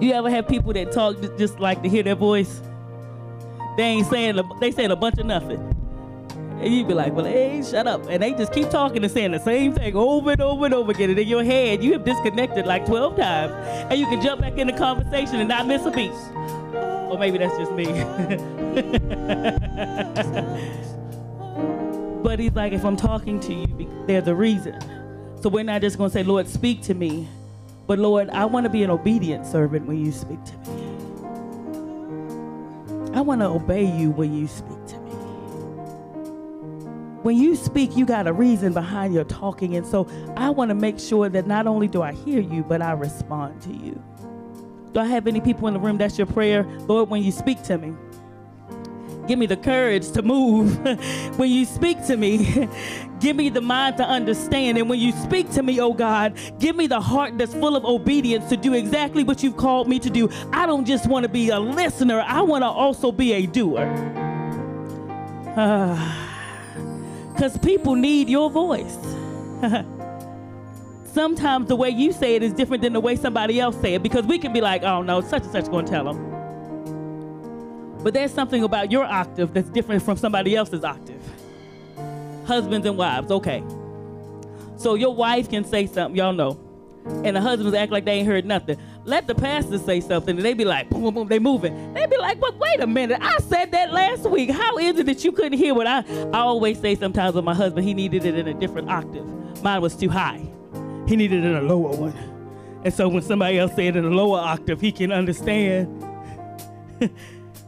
[SPEAKER 2] You ever have people that talk just like to hear their voice? They ain't saying, they saying a bunch of nothing. And you'd be like, well, hey, shut up. And they just keep talking and saying the same thing over and over and over again. And in your head, you have disconnected like 12 times. And you can jump back in the conversation and not miss a beat. Or maybe that's just me. [LAUGHS] [LAUGHS] but he's like, if I'm talking to you, there's a reason. So we're not just going to say, Lord, speak to me. But Lord, I want to be an obedient servant when you speak to me. I want to obey you when you speak to me when you speak, you got a reason behind your talking. And so I want to make sure that not only do I hear you, but I respond to you. Do I have any people in the room that's your prayer? Lord, when you speak to me, give me the courage to move. [LAUGHS] when you speak to me, [LAUGHS] give me the mind to understand. And when you speak to me, oh God, give me the heart that's full of obedience to do exactly what you've called me to do. I don't just want to be a listener, I want to also be a doer. [SIGHS] Uh, because people need your voice. [LAUGHS] Sometimes the way you say it is different than the way somebody else say it because we can be like, oh no, such and such to tell them. But there's something about your octave that's different from somebody else's octave. Husbands and wives, okay. So your wife can say something, y'all know, and the husbands act like they ain't heard nothing. Let the pastor say something, and they be like, boom, boom, boom, they moving. They be like, but wait a minute, I said that last week. How is it that you couldn't hear what I? I always say sometimes with my husband, he needed it in a different octave. Mine was too high. He needed it in a lower one. And so when somebody else said in a lower octave, he can understand. [LAUGHS]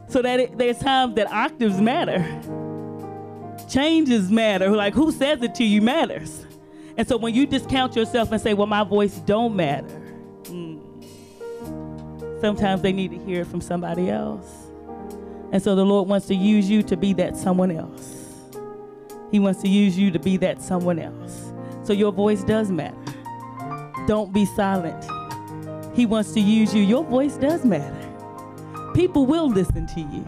[SPEAKER 2] so that it, there's times that octaves matter. Changes matter. Like who says it to you matters. And so when you discount yourself and say, well, my voice don't matter, mm, sometimes they need to hear it from somebody else. And so the Lord wants to use you to be that someone else. He wants to use you to be that someone else. So your voice does matter. Don't be silent. He wants to use you. Your voice does matter. People will listen to you.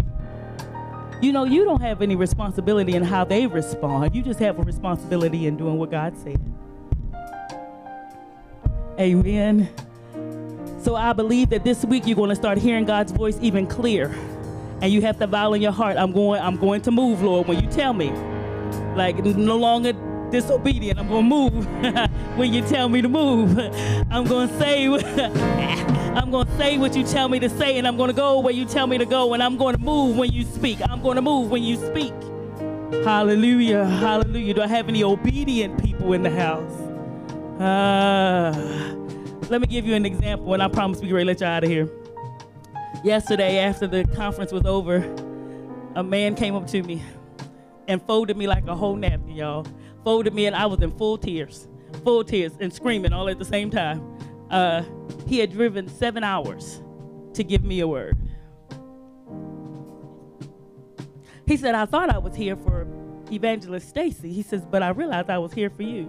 [SPEAKER 2] You know, you don't have any responsibility in how they respond. You just have a responsibility in doing what God said. Amen. So I believe that this week you're going to start hearing God's voice even clear. And you have to vow in your heart, I'm going, I'm going to move, Lord, when you tell me. Like no longer disobedient. I'm gonna move [LAUGHS] when you tell me to move. I'm gonna say [LAUGHS] I'm gonna say what you tell me to say, and I'm gonna go where you tell me to go, and I'm gonna move when you speak. I'm gonna move when you speak. Hallelujah. Hallelujah. Do I have any obedient people in the house? Uh, let me give you an example, and I promise we can let you out of here. Yesterday, after the conference was over, a man came up to me and folded me like a whole napkin, y'all. Folded me, and I was in full tears, full tears, and screaming all at the same time. Uh, he had driven seven hours to give me a word. He said, I thought I was here for Evangelist Stacy. He says, but I realized I was here for you.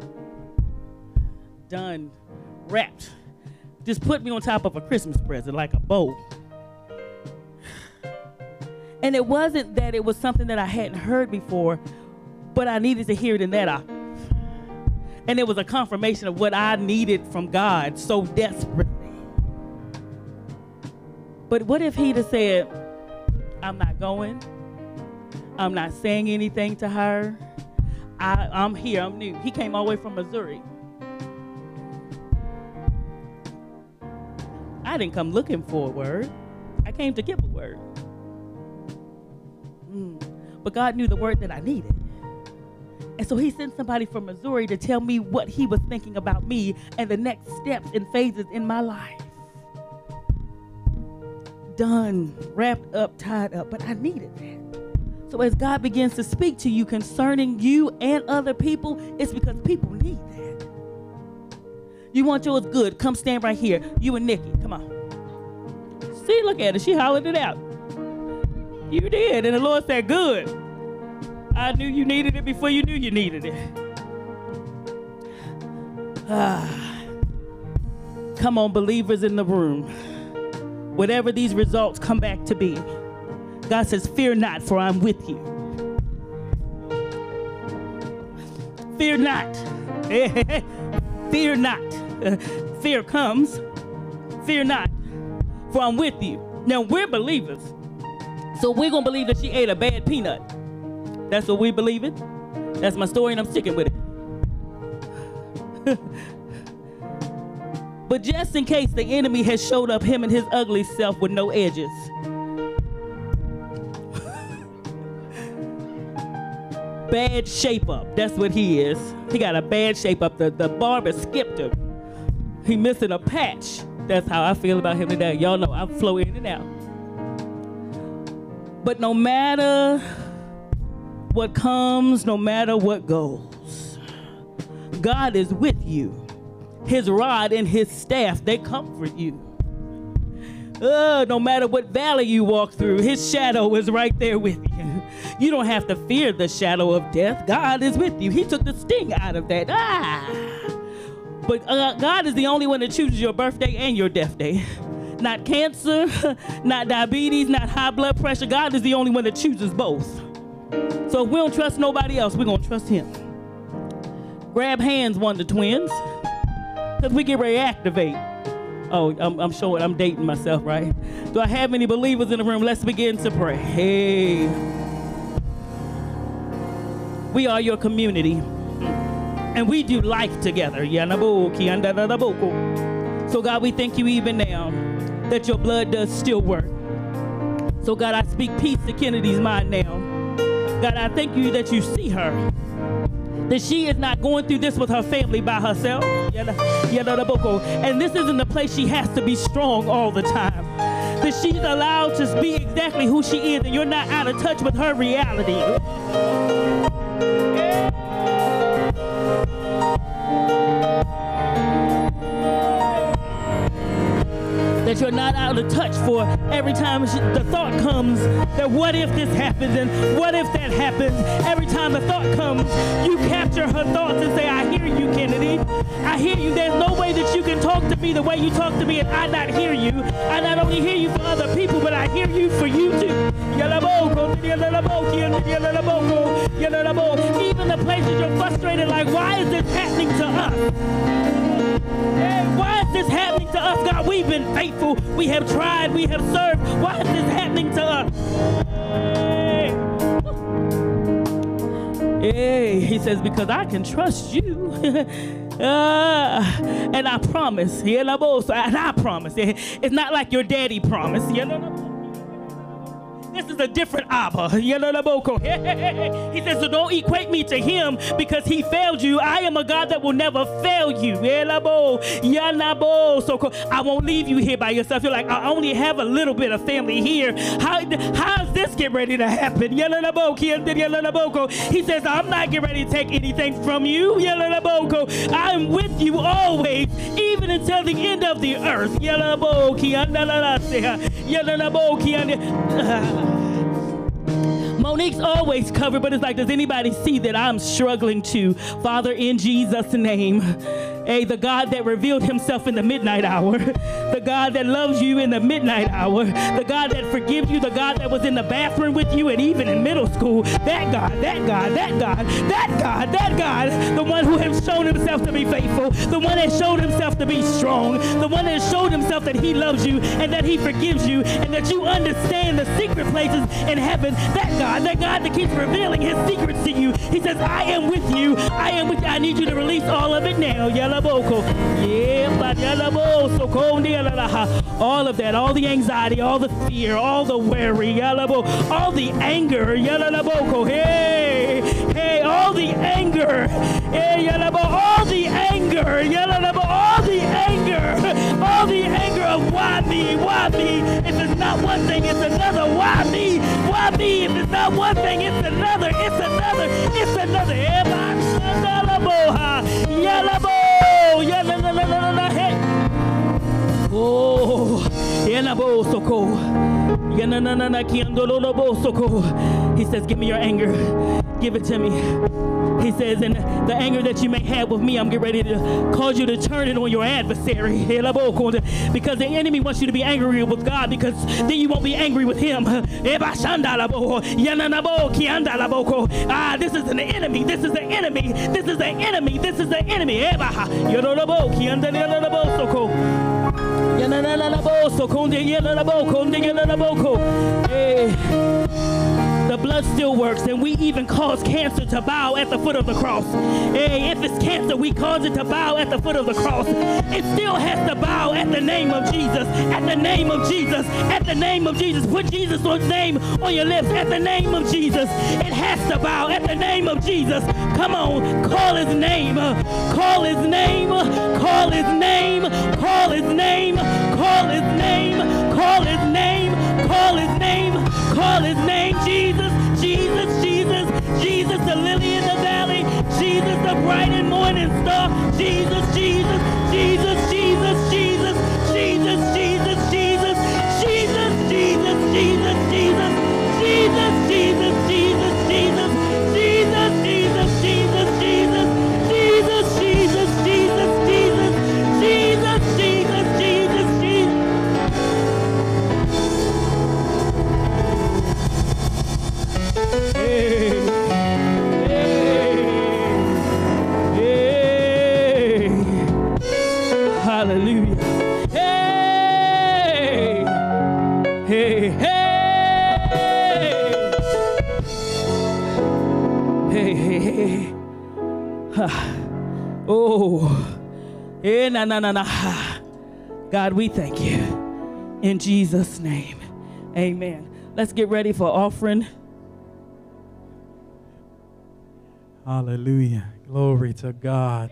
[SPEAKER 2] Done, wrapped. Just put me on top of a Christmas present like a bow. And it wasn't that it was something that I hadn't heard before, but I needed to hear it in that octave. And it was a confirmation of what I needed from God so desperately. But what if he'd have said, I'm not going? I'm not saying anything to her. I, I'm here, I'm new. He came all the way from Missouri. I didn't come looking for a word, I came to give a word. Mm. But God knew the word that I needed. And so he sent somebody from Missouri to tell me what he was thinking about me and the next steps and phases in my life. Done, wrapped up, tied up, but I needed that. So as God begins to speak to you concerning you and other people, it's because people need that. You want yours good? Come stand right here. You and Nikki, come on. See, look at her. She hollered it out. You did, and the Lord said, "Good." I knew you needed it before you knew you needed it. Ah. Come on, believers in the room. Whatever these results come back to be. God says, Fear not, for I'm with you. Fear not. [LAUGHS] Fear not. [LAUGHS] Fear comes. Fear not, for I'm with you. Now, we're believers. So we're going to believe that she ate a bad peanut. That's what we believe in. That's my story, and I'm sticking with it. [LAUGHS] but just in case the enemy has showed up him and his ugly self with no edges. [LAUGHS] bad shape up. That's what he is. He got a bad shape up. The, the barber skipped him. He missing a patch. That's how I feel about him today. Y'all know I flow in and out. But no matter what comes, no matter what goes, God is with you. His rod and his staff, they comfort you. Uh, no matter what valley you walk through, his shadow is right there with you. You don't have to fear the shadow of death. God is with you. He took the sting out of that. Ah. But uh, God is the only one that chooses your birthday and your death day. Not cancer, [LAUGHS] not diabetes, not high blood pressure. God is the only one that chooses both. So if we don't trust nobody else, we're going to trust Him. Grab hands, Wonder Twins, because we get ready to activate. Oh, I'm, I'm showing, I'm dating myself, right? Do I have any believers in the room? Let's begin to pray. Hey. We are your community, and we do life together. So, God, we thank you even now that your blood does still work. So, God, I speak peace to Kennedy's mind now. God, I thank you that you see her that she is not going through this with her family by herself. And this isn't the place she has to be strong all the time. That she's allowed to be exactly who she is, and you're not out of touch with her reality. That you're not out of touch for every time the thought comes that what if this happens and what if that happens. Every time the thought comes, you capture her thoughts and say, I hear you, Kennedy. I hear you. There's no way that you can talk to me the way you talk to me and I not hear you. I not only hear you for other people, but I hear you for you too. Even the places you're frustrated, like, why is this happening to us? Hey, why is this happening to us, God? We've been faithful. We have tried. We have served. Why is this happening to us? Hey, he says, because I can trust you. Uh, [LAUGHS] and I promise, and I promise, [LAUGHS] it's not like your daddy promised. There's This is a different Abba. [LAUGHS] He says, so don't equate me to him because he failed you. I am a God that will never fail you. So I won't leave you here by yourself. You're like, I only have a little bit of family here. How how's this get ready to happen? He says, I'm not getting ready to take anything from you. I'm with you always, even until the end of the earth. Monique's always covered, but it's like, does anybody see that I'm struggling to? Father, in Jesus' name. Hey, the God that revealed himself in the midnight hour, [LAUGHS] the God that loves you in the midnight hour, the God that forgives you, the God that was in the bathroom with you and even in middle school, that God, that God, that God, that God, that God, the one who has shown himself to be faithful, the one that showed himself to be strong, the one that showed himself that he loves you and that he forgives you and that you understand the secret places in heaven, that God, that God that keeps revealing his secrets to you. He says, I am with you. I am with you. I need you to release all of it now. Yalaboko. All of that, all the anxiety, all the fear, all the worry, all the anger. Hey, hey, all the anger, hey, all the anger, all the anger, all the anger of why me, why me? If it's not one thing, it's another. Why me? Why me? If it's not one thing, it's another. It's another. It's another yeah, la, la, la, la, la, hey. Oh, yana na na na kiandolo bosoko. He says, give me your anger, give it to me. He says, and the anger that you may have with me, I'm getting ready to cause you to turn it on your adversary. [LAUGHS] Because the enemy wants you to be angry with God because then you won't be angry with him. [LAUGHS] Ah, this is an enemy. This is the enemy. This is the enemy. This is the enemy. The blood still works, and we even cause cancer to bow at the foot of the cross. Hey, if it's cancer, we cause it to bow at the foot of the cross. It still has to bow at the name of Jesus, at the name of Jesus, at the name of Jesus. Put Jesus' name on your lips, at the name of Jesus. It has to bow at the name of Jesus. Come on, call his name, uh, call his name, uh, call his name, call his name, call his name, call his name, call his name, call his name, Jesus, Jesus, Jesus, Jesus, the lily in the valley, Jesus, the bright and morning star, Jesus, Jesus, Jesus, Jesus, Jesus, Jesus, Oh, eh, na, na, na, na. God, we thank you. In Jesus' name, amen. Let's get ready for offering.
[SPEAKER 1] Hallelujah. Glory to God.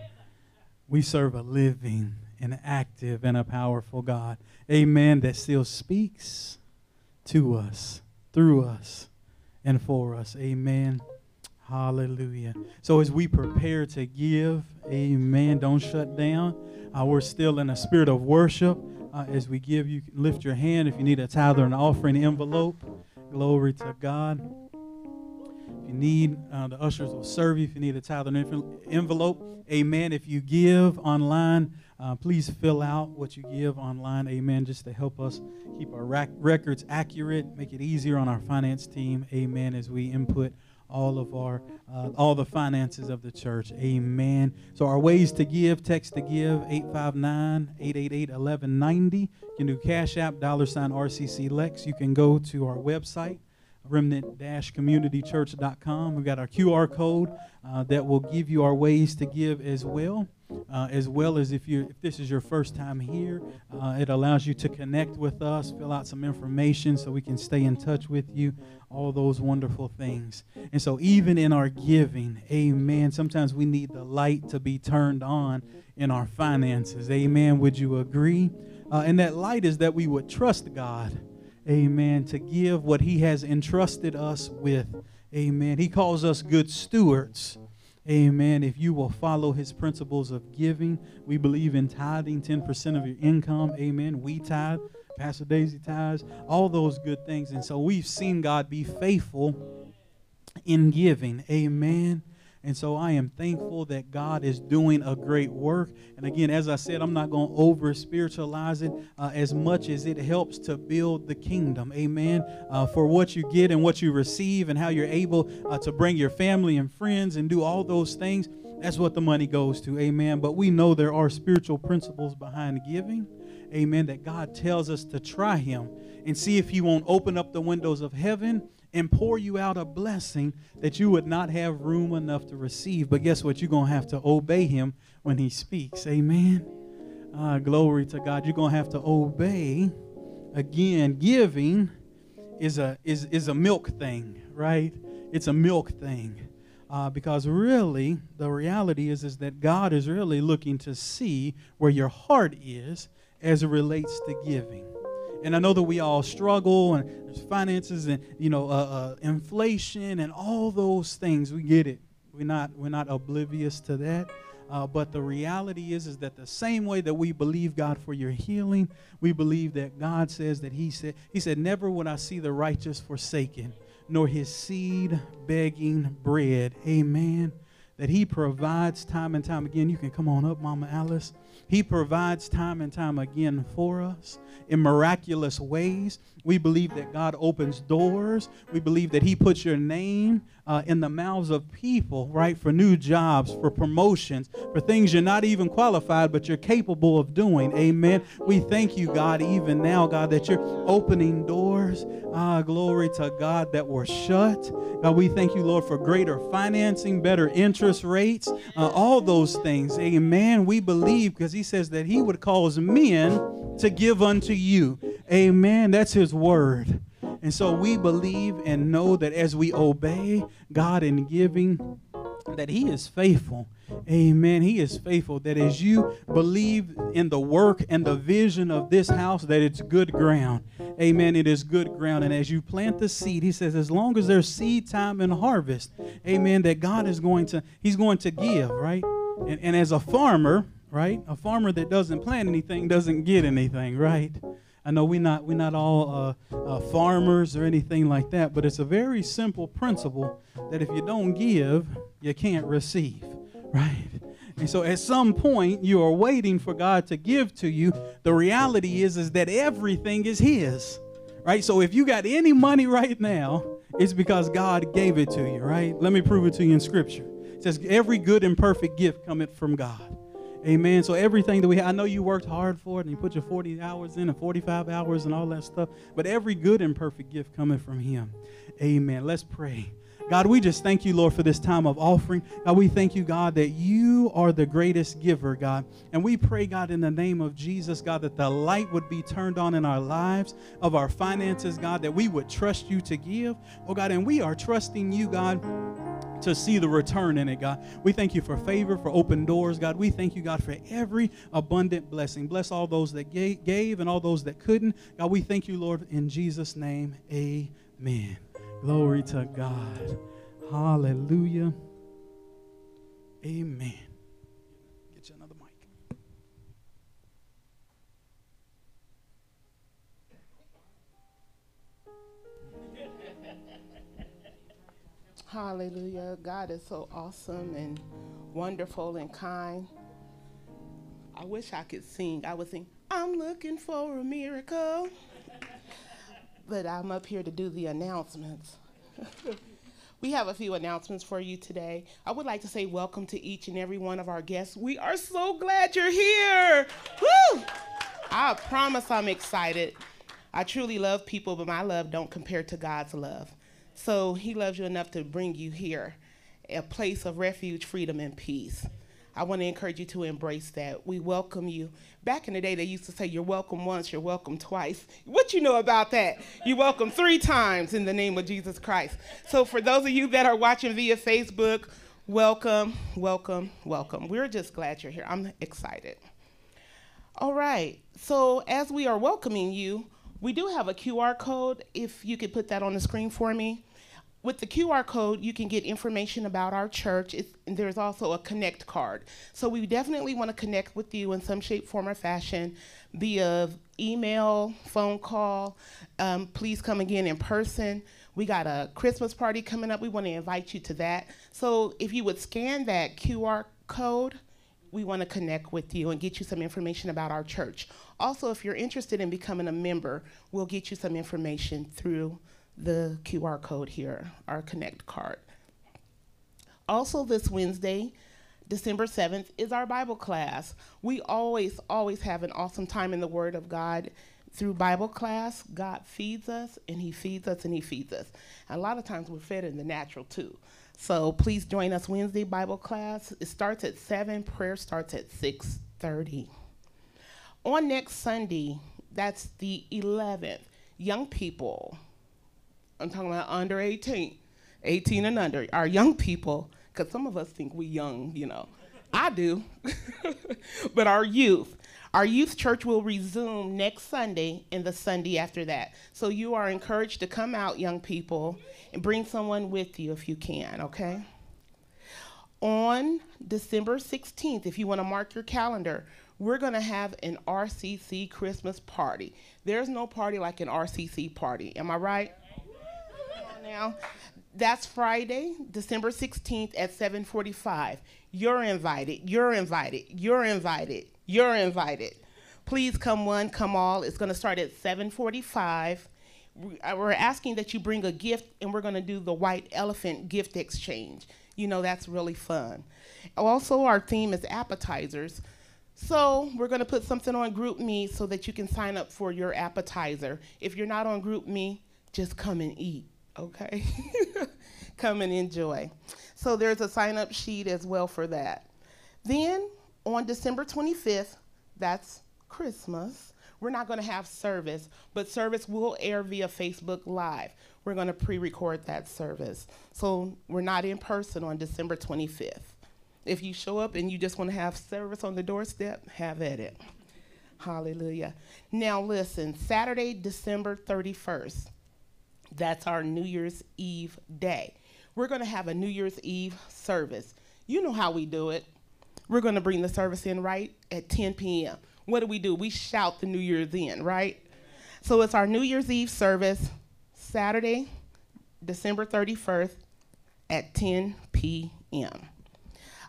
[SPEAKER 1] We serve a living and active and a powerful God. Amen. That still speaks to us, through us, and for us. Amen. Hallelujah. So as we prepare to give, amen, don't shut down. Uh, we're still in a spirit of worship. Uh, as we give, you can lift your hand if you need a tithe or an offering envelope. Glory to God. If you need, uh, the ushers will serve you. If you need a tithe or an envelope, amen. If you give online, uh, please fill out what you give online, amen, just to help us keep our rac- records accurate, make it easier on our finance team, amen, as we input all of our uh, all the finances of the church. Amen. So our ways to give text to give 859-888-1190 you can do cash app dollar sign rcc lex. You can go to our website remnant-communitychurch.com. We've got our QR code uh, that will give you our ways to give as well. Uh, as well as if you if this is your first time here, uh, it allows you to connect with us, fill out some information so we can stay in touch with you, all those wonderful things. And so even in our giving, amen, sometimes we need the light to be turned on in our finances. Amen. Would you agree? Uh, and that light is that we would trust God amen, to give what he has entrusted us with. Amen. He calls us good stewards. Amen. If you will follow his principles of giving, we believe in tithing 10% of your income. Amen. We tithe, Pastor Daisy tithes, all those good things. And so we've seen God be faithful in giving. Amen. And so I am thankful that God is doing a great work. And again, as I said, I'm not going to over spiritualize it uh, as much as it helps to build the kingdom. Amen. Uh, for what you get and what you receive and how you're able uh, to bring your family and friends and do all those things. That's what the money goes to. Amen. But we know there are spiritual principles behind giving. Amen. That God tells us to try Him and see if He won't open up the windows of heaven and pour you out a blessing that you would not have room enough to receive. But guess what? You're going to have to obey him when he speaks. Amen. Uh, glory to God. You're going to have to obey. Again, giving is a is is a milk thing, right? It's a milk thing. Uh, because really, the reality is, is that God is really looking to see where your heart is as it relates to giving. And I know that we all struggle and there's finances and you know uh, uh, inflation and all those things. We get it. We're not we're not oblivious to that. Uh, but the reality is is that the same way that we believe God for your healing, we believe that God says that He said He said, "Never would I see the righteous forsaken, nor his seed begging bread." Amen. That He provides time and time again. You can come on up, Mama Alice. He provides time and time again for us in miraculous ways. We believe that God opens doors. We believe that He puts your name uh, in the mouths of people, right, for new jobs, for promotions, for things you're not even qualified, but you're capable of doing. Amen. We thank you, God, even now, God, that you're opening doors. Ah, glory to God that were shut. God, we thank you, Lord, for greater financing, better interest rates, uh, all those things. Amen. We believe because He says that He would cause men to give unto you. Amen. That's His word. And so we believe and know that as we obey God in giving, that He is faithful. Amen. He is faithful. That as you believe in the work and the vision of this house, that it's good ground. Amen. It is good ground. And as you plant the seed, He says, as long as there's seed time and harvest, Amen, that God is going to, He's going to give, right? And, and as a farmer, right? A farmer that doesn't plant anything doesn't get anything, right? I know we're not we're not all uh, uh, farmers or anything like that, but it's a very simple principle that if you don't give, you can't receive, [LAUGHS] right? And so at some point you are waiting for God to give to you. The reality is is that everything is His, right? So if you got any money right now, it's because God gave it to you, right? Let me prove it to you in Scripture. It says every good and perfect gift cometh from God. Amen. So everything that we have, I know you worked hard for it and you put your 40 hours in and 45 hours and all that stuff, but every good and perfect gift coming from Him. Amen. Let's pray. God, we just thank you, Lord, for this time of offering. God, we thank you, God, that you are the greatest giver, God. And we pray, God, in the name of Jesus, God, that the light would be turned on in our lives, of our finances, God, that we would trust you to give. Oh, God, and we are trusting you, God to see the return in it, God. We thank you for favor, for open doors, God. We thank you, God, for every abundant blessing. Bless all those that gave and all those that couldn't. God, we thank you, Lord, in Jesus' name. Amen. Glory to God. Hallelujah. Amen.
[SPEAKER 3] Hallelujah. God is so awesome and wonderful and kind. I wish I could sing. I would sing, I'm looking for a miracle but I'm up here to do the announcements. [LAUGHS] we have a few announcements for you today. I would like to say welcome to each and every one of our guests. We are so glad you're here. Woo! I promise I'm excited. I truly love people, but my love don't compare to God's love. So he loves you enough to bring you here, a place of refuge, freedom, and peace. I want to encourage you to embrace that. We welcome you. Back in the day, they used to say, You're welcome once, you're welcome twice. What you know about that? You're welcome three times in the name of Jesus Christ. So, for those of you that are watching via Facebook, welcome, welcome, welcome. We're just glad you're here. I'm excited. All right. So, as we are welcoming you, we do have a QR code. If you could put that on the screen for me with the QR code, you can get information about our church. It's, there's also a connect card. So we definitely want to connect with you in some shape, form, or fashion via email, phone call. Um, please come again in person. We got a Christmas party coming up. We want to invite you to that. So if you would scan that QR code, we want to connect with you and get you some information about our church. Also, if you're interested in becoming a member, we'll get you some information through the QR code here, our Connect card. Also, this Wednesday, December 7th, is our Bible class. We always, always have an awesome time in the Word of God through Bible class. God feeds us, and He feeds us, and He feeds us. And a lot of times we're fed in the natural too. So please join us Wednesday Bible class. It starts at 7, prayer starts at 6:30. On next Sunday, that's the 11th, young people I'm talking about under 18, 18 and under, our young people, because some of us think we young, you know. I do. [LAUGHS] but our youth, our youth church will resume next Sunday and the Sunday after that. So you are encouraged to come out, young people, and bring someone with you if you can, okay? On December 16th, if you want to mark your calendar, we're going to have an RCC Christmas party. There's no party like an RCC party. Am I right? Now. That's Friday, December 16th at 7:45. You're invited. You're invited. You're invited. You're invited. Please come one, come all. It's going to start at 7:45. Uh, we're asking that you bring a gift and we're going to do the white elephant gift exchange. You know that's really fun. Also our theme is appetizers. So we're going to put something on GroupMe so that you can sign up for your appetizer. If you're not on GroupMe, just come and eat okay? [LAUGHS] Come and enjoy. So there's a sign up sheet as well for that. Then on December 25th, that's Christmas, we're not going to have service, but service will air via Facebook Live. We're going to pre record that service. So we're not in person on December 25th. If you show up and you just want to have service on the doorstep, have at it. Hallelujah. Now, listen, Saturday, December 31st, that's our New Year's Eve day. We're going to have a New Year's Eve service. You know how we do it. We're going to bring the service in right at 10 p.m. What do we do? We shout the New Year's in, right? So it's our New Year's Eve service, Saturday, December 31st at 10 p.m.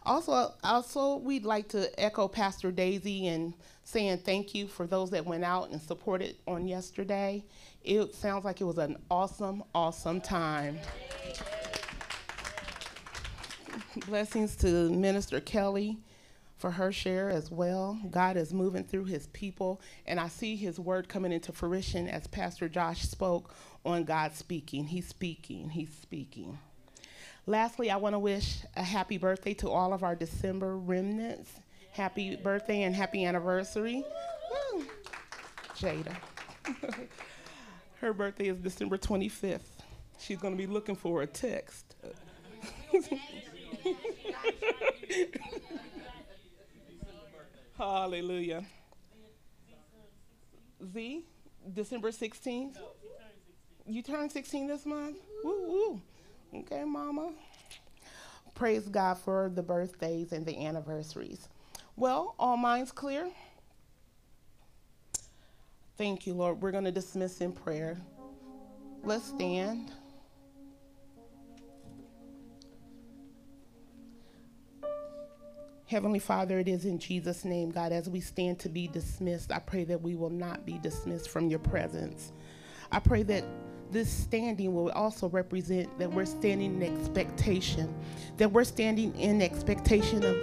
[SPEAKER 3] Also, also, we'd like to echo Pastor Daisy and saying thank you for those that went out and supported on yesterday. It sounds like it was an awesome, awesome time. [LAUGHS] Blessings to Minister Kelly for her share as well. God is moving through his people, and I see his word coming into fruition as Pastor Josh spoke on God speaking. He's speaking, he's speaking. Lastly, I want to wish a happy birthday to all of our December remnants. Happy birthday and happy anniversary. Woo. Jada. [LAUGHS] Her birthday is December 25th. She's going to be looking for a text. [LAUGHS] Hallelujah. Z, December 16th? You turned 16 this month? Woo woo. Okay, mama. Praise God for the birthdays and the anniversaries. Well, all minds clear? Thank you, Lord. We're going to dismiss in prayer. Let's stand. Heavenly Father, it is in Jesus' name, God, as we stand to be dismissed, I pray that we will not be dismissed from your presence. I pray that this standing will also represent that we're standing in expectation, that we're standing in expectation of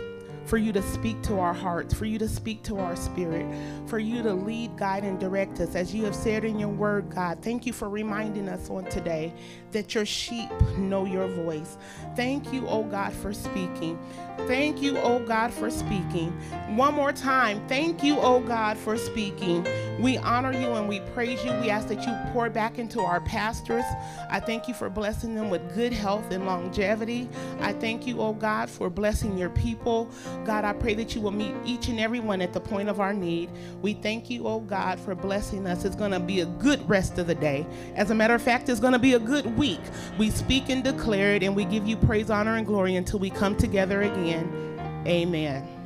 [SPEAKER 3] for you to speak to our hearts, for you to speak to our spirit, for you to lead, guide, and direct us. As you have said in your word, God, thank you for reminding us on today that your sheep know your voice. Thank you, oh God, for speaking. Thank you, oh God, for speaking. One more time, thank you, oh God, for speaking. We honor you and we praise you. We ask that you pour back into our pastors. I thank you for blessing them with good health and longevity. I thank you, oh God, for blessing your people. God, I pray that you will meet each and every one at the point of our need. We thank you, oh God, for blessing us. It's going to be a good rest of the day. As a matter of fact, it's going to be a good week. We speak and declare it, and we give you praise, honor, and glory until we come together again. Amen.